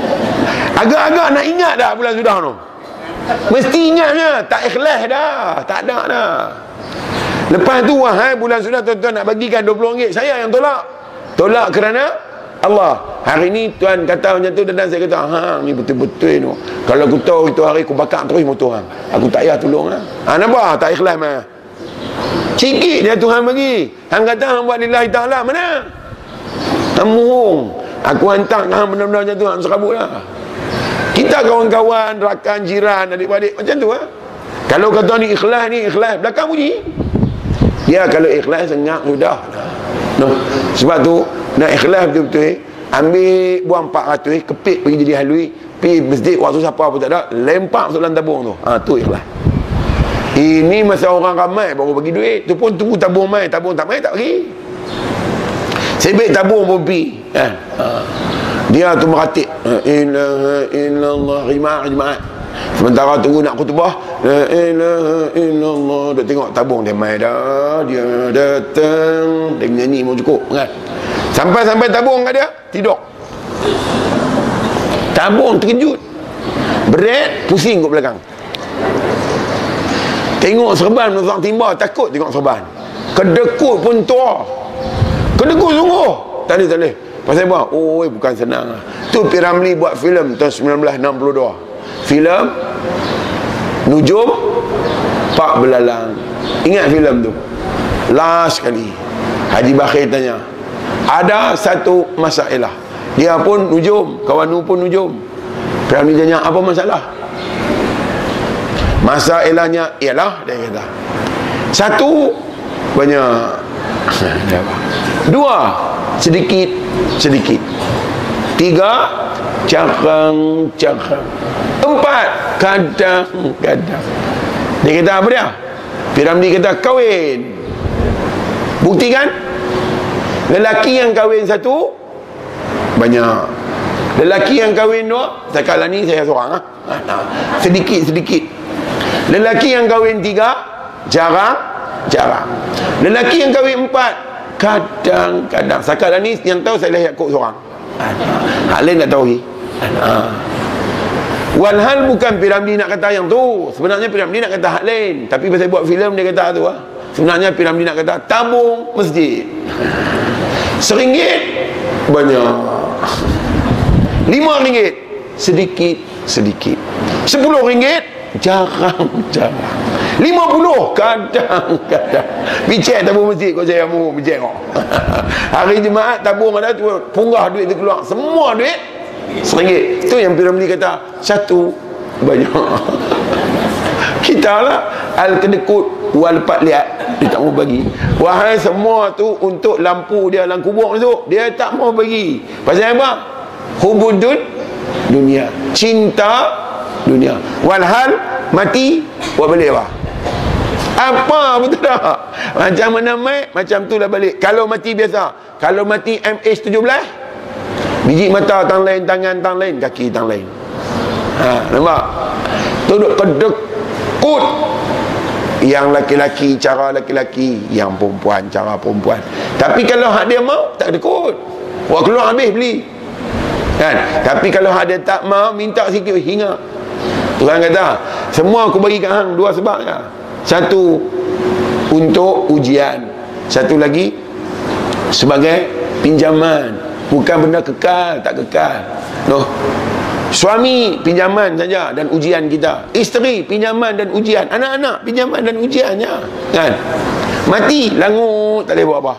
Agak-agak nak ingat dah bulan sudah tu. Mesti ingatnya tak ikhlas dah. Tak ada dah. Lepas tu wahai bulan sudah tuan-tuan nak bagikan 20 ringgit. Saya yang tolak. Tolak kerana Allah hari ni tuan kata macam tu dan saya kata ha ni betul-betul ni. Kalau aku tahu itu hari aku bakar terus motor hang aku tak payah tolong lah. Ha nampak? Tak ikhlas mah sikit dia Tuhan bagi. Hang kata hang buat lillahi ta'ala. Mana? Hang aku hantar hang benar-benar macam tu hang serabut lah. Kita kawan-kawan rakan jiran adik-adik macam tu lah kalau kata ni ikhlas ni ikhlas. Belakang bunyi. Dia kalau ikhlas sengak sudah no. sebab tu nak ikhlas betul-betul eh, ambil buang 400 eh, kepit pergi jadi halui pergi masjid waktu siapa pun tak ada lempar masuk dalam tabung tu ha, tu ikhlas ini masa orang ramai baru bagi duit tu pun tunggu tabung mai tabung tak mai tak bagi sebab tabung pun pergi eh. ha. dia tu meratik ilaha illallah rimah jemaat sementara tunggu nak kutubah la ilaha illallah. Dia tengok tabung dia mai dah dia datang. Dia menyanyi mau cukup kan? Sampai-sampai tabung kat dia Tidur. Tabung terkejut. Berat Pusing kat belakang. Tengok serban Nusang timba Takut tengok serban. Kedekut pun tua. Kedekut sungguh. Tak boleh tak boleh Pasal apa? Oh bukan senang Tu Piramli buat filem tahun 1962 Filem Nujum Pak Belalang. Ingat filem tu? Last kali Haji Bakhir tanya ada satu masalah. Dia pun nujum kawan nu pun nujum. Piramli tanya apa masalah? Masalahnya ialah dia kata. Satu banyak. Dua sedikit sedikit. Tiga cakang cakang empat. Kadang kadang dia kata apa dia? Piramli kata kahwin. Buktikan? Lelaki yang kahwin satu Banyak. Lelaki yang kahwin dua Sekarang ni saya seorang lah. Sedikit sedikit. Lelaki yang kahwin tiga Jarang Jarang. Lelaki yang kahwin empat Kadang-kadang. Sekarang ni yang tahu saya lihat kok seorang. Hal lain tak tahu lagi Walhal bukan Piramli nak kata yang tu. Sebenarnya Piramli nak kata hal lain. Tapi pasal buat filem dia kata tu lah Sebenarnya Piramli nak kata Tabung masjid. Seringgit Banyak. Lima ringgit Sedikit Sedikit. Sepuluh ringgit Jarang Jarang. Lima puluh Kadang Kadang. Picek tabung masjid Kau saya mau kau. Hari Jumaat tabung ada tu Punggah duit tu keluar. Semua duit Seringgit. Itu yang Piramli kata Satu Banyak. Kita lah Al-kedekut Wal pat liat. Dia tak mau bagi. Wahai semua tu untuk lampu dia dalam kubur tu dia tak mau bagi. Pasal apa? Hubudun dunia. Cinta dunia. Walhal mati buat balik apa? Apa betul tak? Macam mana mai macam tu lah balik. Kalau mati biasa. Kalau mati MH17 biji mata tang lain tangan tang lain kaki tang lain. Ha nampak? Tu duk kedekut. Yang laki-laki cara laki-laki yang perempuan cara perempuan. Tapi kalau hak dia mau tak kot buat keluar habis beli. Kan? Tapi kalau hak dia tak mau minta sikit hingga. Tuhan kata semua aku bagi kat hang dua sebab ya. satu untuk ujian. Satu lagi sebagai pinjaman bukan benda kekal tak kekal noh Suami pinjaman saja dan ujian kita. Isteri pinjaman dan ujian. Anak-anak pinjaman dan ujiannya. Kan? Mati langut tak boleh buat apa.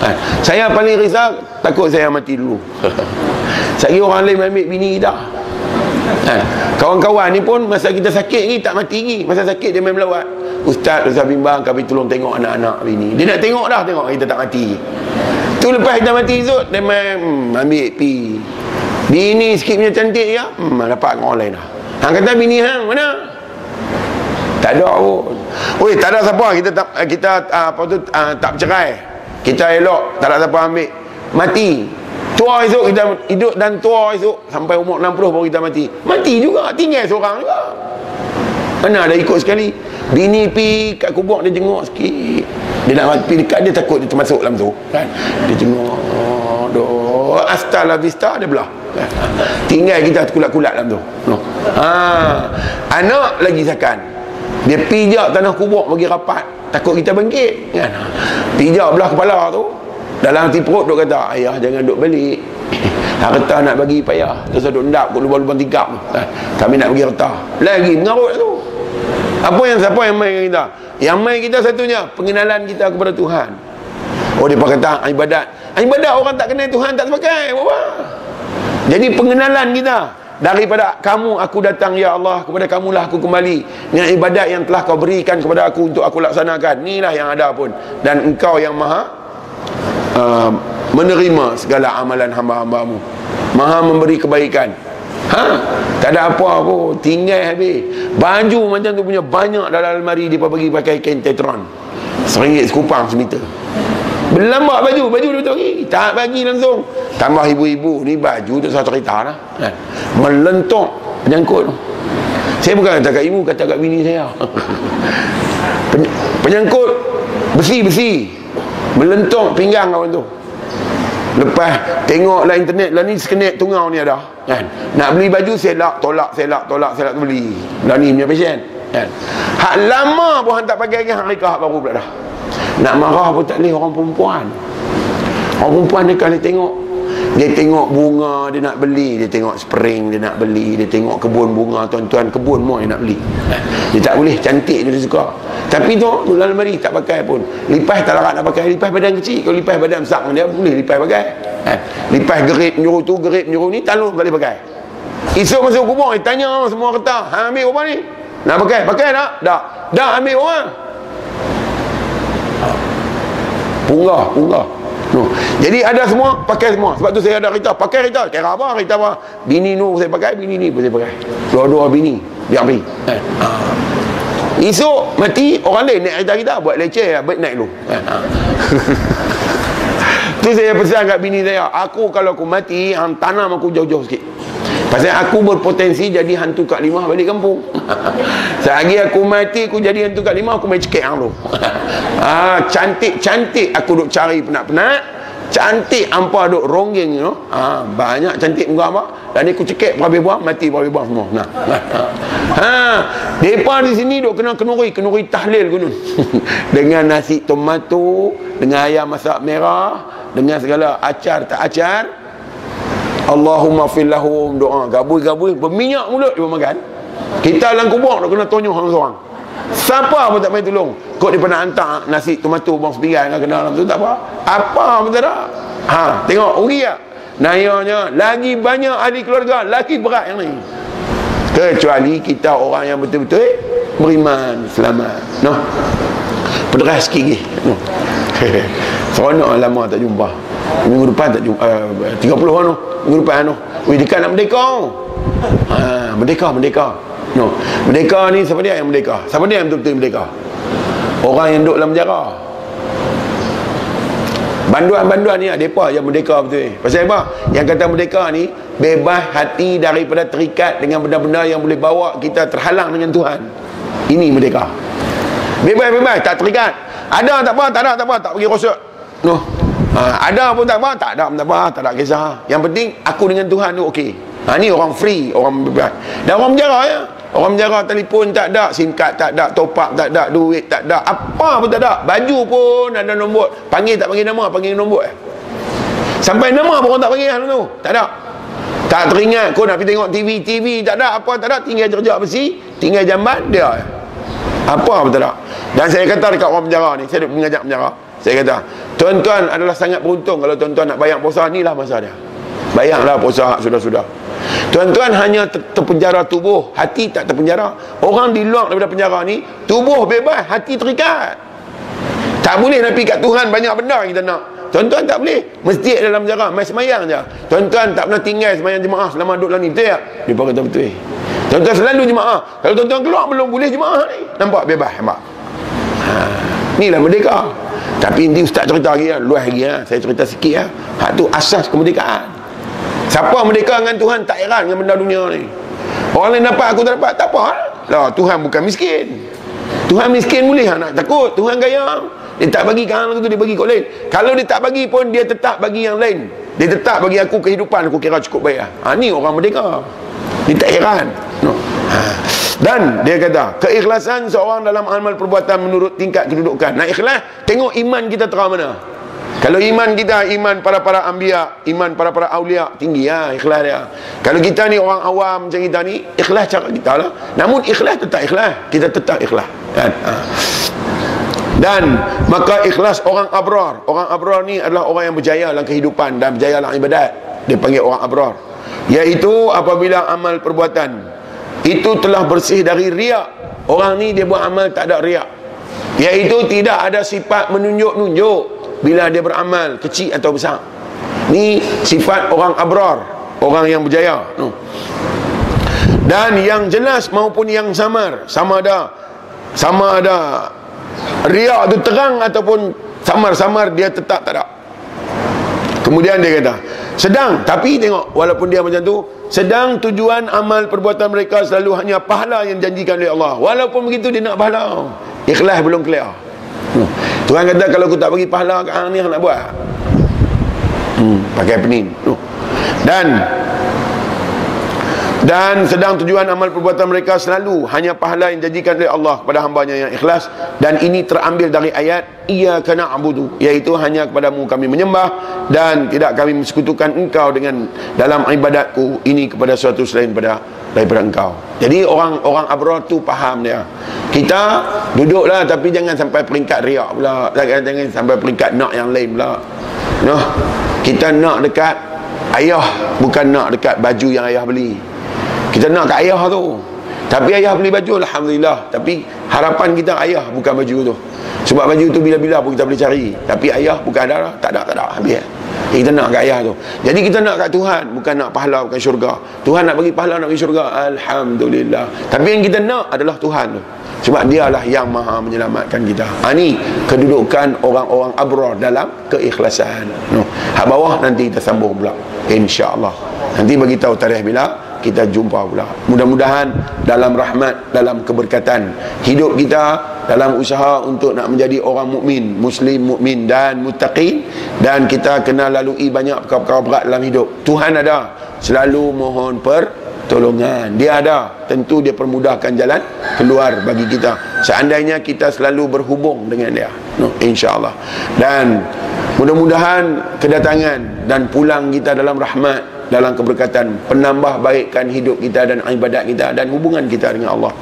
Kan? Saya paling risau takut saya mati dulu. Saya orang lain ambil bini kita. Kan? Kawan-kawan ni pun masa kita sakit ni tak mati ni. Masa sakit dia main melawat. Ustaz, Ustaz bimbang kami tolong tengok anak-anak bini. Dia nak tengok dah tengok kita tak mati. Tu lepas kita mati tu dia main hmm, ambil pi Bini sikit punya cantik ya hmm, Dapat dengan orang lain dah Hang kata bini hang mana Tak ada pun Oi, tak ada siapa kita tak kita uh, apa tu uh, tak bercerai. Kita elok, tak ada siapa ambil. Mati. Tua esok kita hidup dan tua esok sampai umur 60 baru kita mati. Mati juga, tinggal seorang juga. Mana ada ikut sekali. Bini pi kat kubur dia jenguk sikit. Dia nak mati dekat dia takut dia termasuk dalam tu. Kan? Dia jenguk. Doh, asta la vista dia belah. Tinggal kita kulat-kulat dalam tu. No. Ha. Anak lagi sakan. Dia pijak tanah kubur bagi rapat. Takut kita bangkit. Kan? Pijak belah kepala tu. Dalam hati perut duk kata, ayah jangan duk balik. Harta nak bagi payah. Terus duk ndap kat lubang-lubang tingkap. Ha. Kami nak bagi harta. Lagi mengarut tu. Apa yang siapa yang main kita? Yang main kita satunya pengenalan kita kepada Tuhan. Oh dia kata ibadat. Ibadat orang tak kenal Tuhan tak pakai. Apa? Jadi pengenalan kita daripada kamu aku datang ya Allah kepada kamulah aku kembali dengan ibadat yang telah kau berikan kepada aku untuk aku laksanakan. Inilah yang ada pun dan engkau yang maha uh, menerima segala amalan hamba-hambamu. Maha memberi kebaikan. Ha? Tak ada apa pun tinggal habis. Baju macam tu punya banyak dalam almari dia bagi pakai kain tetron. Seringgit sekupang semeter. Berlambak baju, baju dia bagi. Tak bagi langsung. Tambah ibu-ibu ni baju tu satu cerita lah. Kan? Melentok penyangkut. Saya bukan kata kat ibu, kata kat bini saya. penyangkut besi-besi. Melentok pinggang kawan tu. Lepas tengoklah internet lah ni sekenek tungau ni ada. Kan? Nak beli baju selak, tolak, selak, tolak, selak tu beli. Lah ni punya pasien. Kan? Hak lama pun tak pakai lagi hak nikah baru pula dah. Nak marah pun tak boleh orang perempuan Orang perempuan ni kalau tengok Dia tengok bunga dia nak beli. Dia tengok spring dia nak beli. Dia tengok kebun bunga tuan-tuan. Kebun dia nak beli. Dia tak boleh. Cantik dia suka. Tapi tu dalam mari tak pakai pun. Lipas tak larat nak pakai. Lipas badan kecil Kalau lipas badan besar? Dia boleh lipas pakai. Eh, Lipas gerip nyuruh tu gerip nyuruh ni Talung boleh pakai. Esok masuk kubur Dia tanya semua kata Ha ambil apa ni. Nak pakai? Pakai tak? Tak. Tak ambil apa punggah punggah no. jadi ada semua pakai semua sebab tu saya ada kereta pakai kereta kira apa kereta apa bini nu saya pakai bini ni pun saya pakai dua-dua bini biar pergi eh. ha. esok mati orang lain naik kereta kita buat leceh ya, baik naik dulu eh. ha. tu saya pesan kat bini saya aku kalau aku mati hang tanam aku jauh-jauh sikit Pasal aku berpotensi jadi hantu kat lima balik kampung. Selagi aku mati aku jadi hantu kat lima aku main cekik hang tu. ah, cantik-cantik aku duk cari penat-penat. Cantik ampa duk ronggeng you know? ah, banyak cantik muka apa? Dan aku cekik berhabis buang mati berhabis buang semua. Nah. ha, depa di sini duk kena kenuri, kenuri tahlil gunung. dengan nasi tomato, dengan ayam masak merah, dengan segala acar tak acar, Allahumma fillahum doa gabui-gabui berminyak mulut dia makan. Kita dalam kubur nak kena tonyoh orang seorang. Siapa pun tak main tolong kok dia pernah hantar nasi tomato bang sepinggan kena dalam tu tak apa. Apa pun tak ada. Ha, tengok uri tak nayanya lagi banyak ahli keluarga lagi berat yang ni. Kecuali kita orang yang betul-betul beriman selamat. No pederas sikit no seronok lama tak jumpa minggu depan tak jumpa uh, 30 orang no minggu depan no wih dekat nak merdeka. Ha, merdeka merdeka. No. Merdeka ni siapa dia yang merdeka? Siapa dia yang betul-betul merdeka? Orang yang duduk dalam penjara. Banduan-banduan ni mereka yang merdeka betul ni. Pasal apa? Yang kata merdeka ni bebas hati daripada terikat dengan benda-benda yang boleh bawa kita terhalang dengan Tuhan. Ini merdeka. Bebas-bebas tak terikat. Ada tak apa tak ada tak apa tak pergi rosak no ha, ada pun tak apa tak ada pun tak apa tak ada kisah. Yang penting aku dengan Tuhan tu okey. Ha, ni orang free orang bebas. Dan orang penjara ya. Orang penjara telefon tak ada sim card tak ada top up tak ada duit tak ada apa pun tak ada. Baju pun ada nombor. Panggil tak panggil nama panggil nombor eh. Sampai nama pun orang tak panggil tu. Tak ada. Tak teringat kau nak pergi tengok TV TV tak ada apa tak ada. Tinggal kerja besi tinggal jamban dia apa pun tak ada. Dan saya kata dekat orang penjara ni saya mengajak penjara. Saya kata tuan-tuan adalah sangat beruntung kalau tuan-tuan nak bayar puasa ni lah masa dia bayanglah puasa sudah-sudah tuan-tuan hanya ter terpenjara tubuh hati tak terpenjara orang di luar daripada penjara ni tubuh bebas hati terikat tak boleh nak pergi kat Tuhan banyak benda kita nak Tuan-tuan tak boleh. Masjid dalam penjara, mai semayang je. Tuan-tuan tak pernah tinggal semayang jemaah selama duduk dalam ni. Betul tak? Dia kata betul. Tuan-tuan selalu jemaah. Kalau tuan-tuan keluar belum boleh jemaah ni. Nampak bebas, nampak. Ha, inilah merdeka. Tapi nanti ustaz cerita lagi ya. luas lagi ya. Saya cerita sikit ya. Hak tu asas kemerdekaan. Siapa merdeka dengan Tuhan tak heran dengan benda dunia ni. Orang lain dapat aku tak dapat. Tak apa. Lah, Tuhan bukan miskin. Tuhan miskin boleh nak takut. Tuhan gaya. Dia tak bagi kan tu dia bagi kau lain. Kalau dia tak bagi pun dia tetap bagi yang lain. Dia tetap bagi aku kehidupan aku kira cukup baik. Ha ni orang merdeka. Dia tak heran. No. Ha. Dan dia kata, keikhlasan seorang dalam amal perbuatan menurut tingkat kedudukan. Nak ikhlas, tengok iman kita terang mana. Kalau iman kita iman para-para anbiya, iman para-para aulia tinggi ya ikhlas dia. Kalau kita ni orang awam macam kita ni, ikhlas cara kita lah. Namun ikhlas tetap ikhlas. Kita tetap ikhlas. Kan? Ha dan maka ikhlas orang abrar orang abrar ni adalah orang yang berjaya dalam kehidupan dan berjaya dalam ibadat dia panggil orang abrar iaitu apabila amal perbuatan itu telah bersih dari riak. Orang ni dia buat amal tak ada riak. Iaitu tidak ada sifat menunjuk-nunjuk bila dia beramal kecil atau besar. Ni sifat orang abrar orang yang berjaya. Dan yang jelas maupun yang samar sama ada sama ada riak tu terang ataupun samar-samar dia tetap tak ada kemudian dia kata sedang. Tapi tengok walaupun dia macam tu sedang tujuan amal perbuatan mereka selalu hanya pahala yang janjikan oleh Allah. Walaupun begitu dia nak pahala. Ikhlas belum clear. Hmm. Tuhan kata kalau aku tak bagi pahala kat hang ni nak buat. Hmm, pakai penin hmm. dan dan sedang tujuan amal perbuatan mereka selalu hanya pahala yang janjikan oleh Allah kepada hambanya yang ikhlas. Dan ini terambil dari ayat ia kena abudu iaitu hanya kepadamu kami menyembah dan tidak kami mensekutukan engkau dengan dalam ibadatku ini kepada suatu selain pada daripada engkau. Jadi orang-orang abrar tu faham dia. Kita duduklah tapi jangan sampai peringkat riak pula. Jangan, jangan sampai peringkat nak yang lain pula. No? kita nak dekat ayah bukan nak dekat baju yang ayah beli kita nak kat ayah tu. Tapi ayah beli baju Alhamdulillah. Tapi harapan kita ayah bukan baju tu. Sebab baju tu bila-bila pun kita boleh cari. Tapi ayah bukan ada lah tak ada tak ada. Habis. Kita nak kat ayah tu. Jadi kita nak kat Tuhan bukan nak pahala bukan syurga. Tuhan nak bagi pahala nak bagi syurga. Alhamdulillah. Tapi yang kita nak adalah Tuhan tu. Sebab dialah yang maha menyelamatkan kita. Ha, ni kedudukan orang-orang abrar dalam keikhlasan. No. hak bawah nanti kita sambung pula. insyaAllah nanti bagi tahu tarikh bila kita jumpa pula. Mudah-mudahan dalam rahmat dalam keberkatan hidup kita dalam usaha untuk nak menjadi orang mukmin muslim mukmin dan muttaqin dan kita kena lalui banyak perkara-perkara berat dalam hidup. Tuhan ada. Selalu mohon pertolongan. Dia ada. Tentu dia permudahkan jalan keluar bagi kita. Seandainya kita selalu berhubung dengan dia. No, insyaallah. Dan mudah-mudahan kedatangan dan pulang kita dalam rahmat dalam keberkatan penambah baikkan hidup kita dan ibadat kita dan hubungan kita dengan Allah.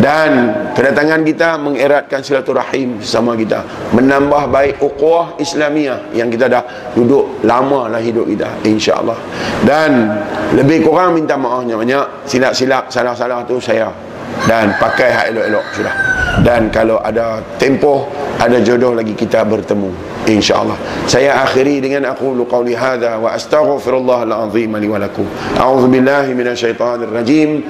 Dan kedatangan kita mengeratkan silaturahim sama kita menambah baik ukhuwah Islamiah yang kita dah duduk lama lah hidup kita insyaAllah. Dan lebih kurang minta maafnya banyak silap-silap salah-salah tu saya. Dan pakai hak elok-elok sudah. Dan kalau ada tempoh ada jodoh lagi kita bertemu insyaallah. Saya akhiri dengan aku qauli hadza wa astaghfirullahal azim li wa lakum. A'udzu billahi minasyaitonir rajim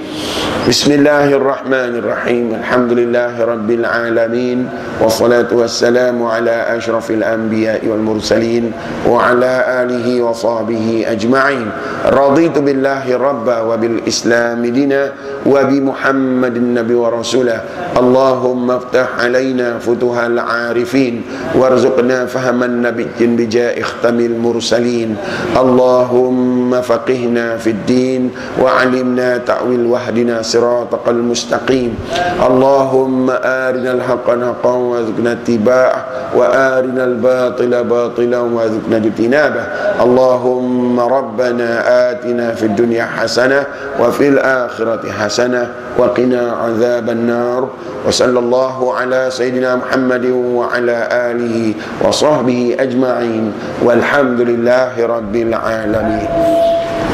bismillahirrahmanirrahim. Alhamdulillahi rabbil alamin. Wassalatu wassalamu ala asyrafil anbiya'i wal mursalin wa ala alihi wa sahbihi ajma'in. Raditu billahi rabba wa bil islam dina wa bi muhammadin nabi wa rasulah. Allahumma iftah alaina futuhal arifin warzuqna فهم النبي بجاء ختم المرسلين. اللهم فقهنا في الدين وعلمنا تأويل وحدنا صراطك المستقيم. اللهم آرنا الحق حقا وارزقنا اتباعه وآرنا الباطل باطلا وارزقنا اجتنابه. اللهم ربنا آتنا في الدنيا حسنة وفي الآخرة حسنة وقنا عذاب النار. وصلى الله على سيدنا محمد وعلى آله وصحبه وصحبه أجمعين والحمد لله رب العالمين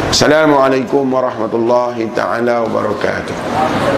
السلام عليكم ورحمة الله تعالى وبركاته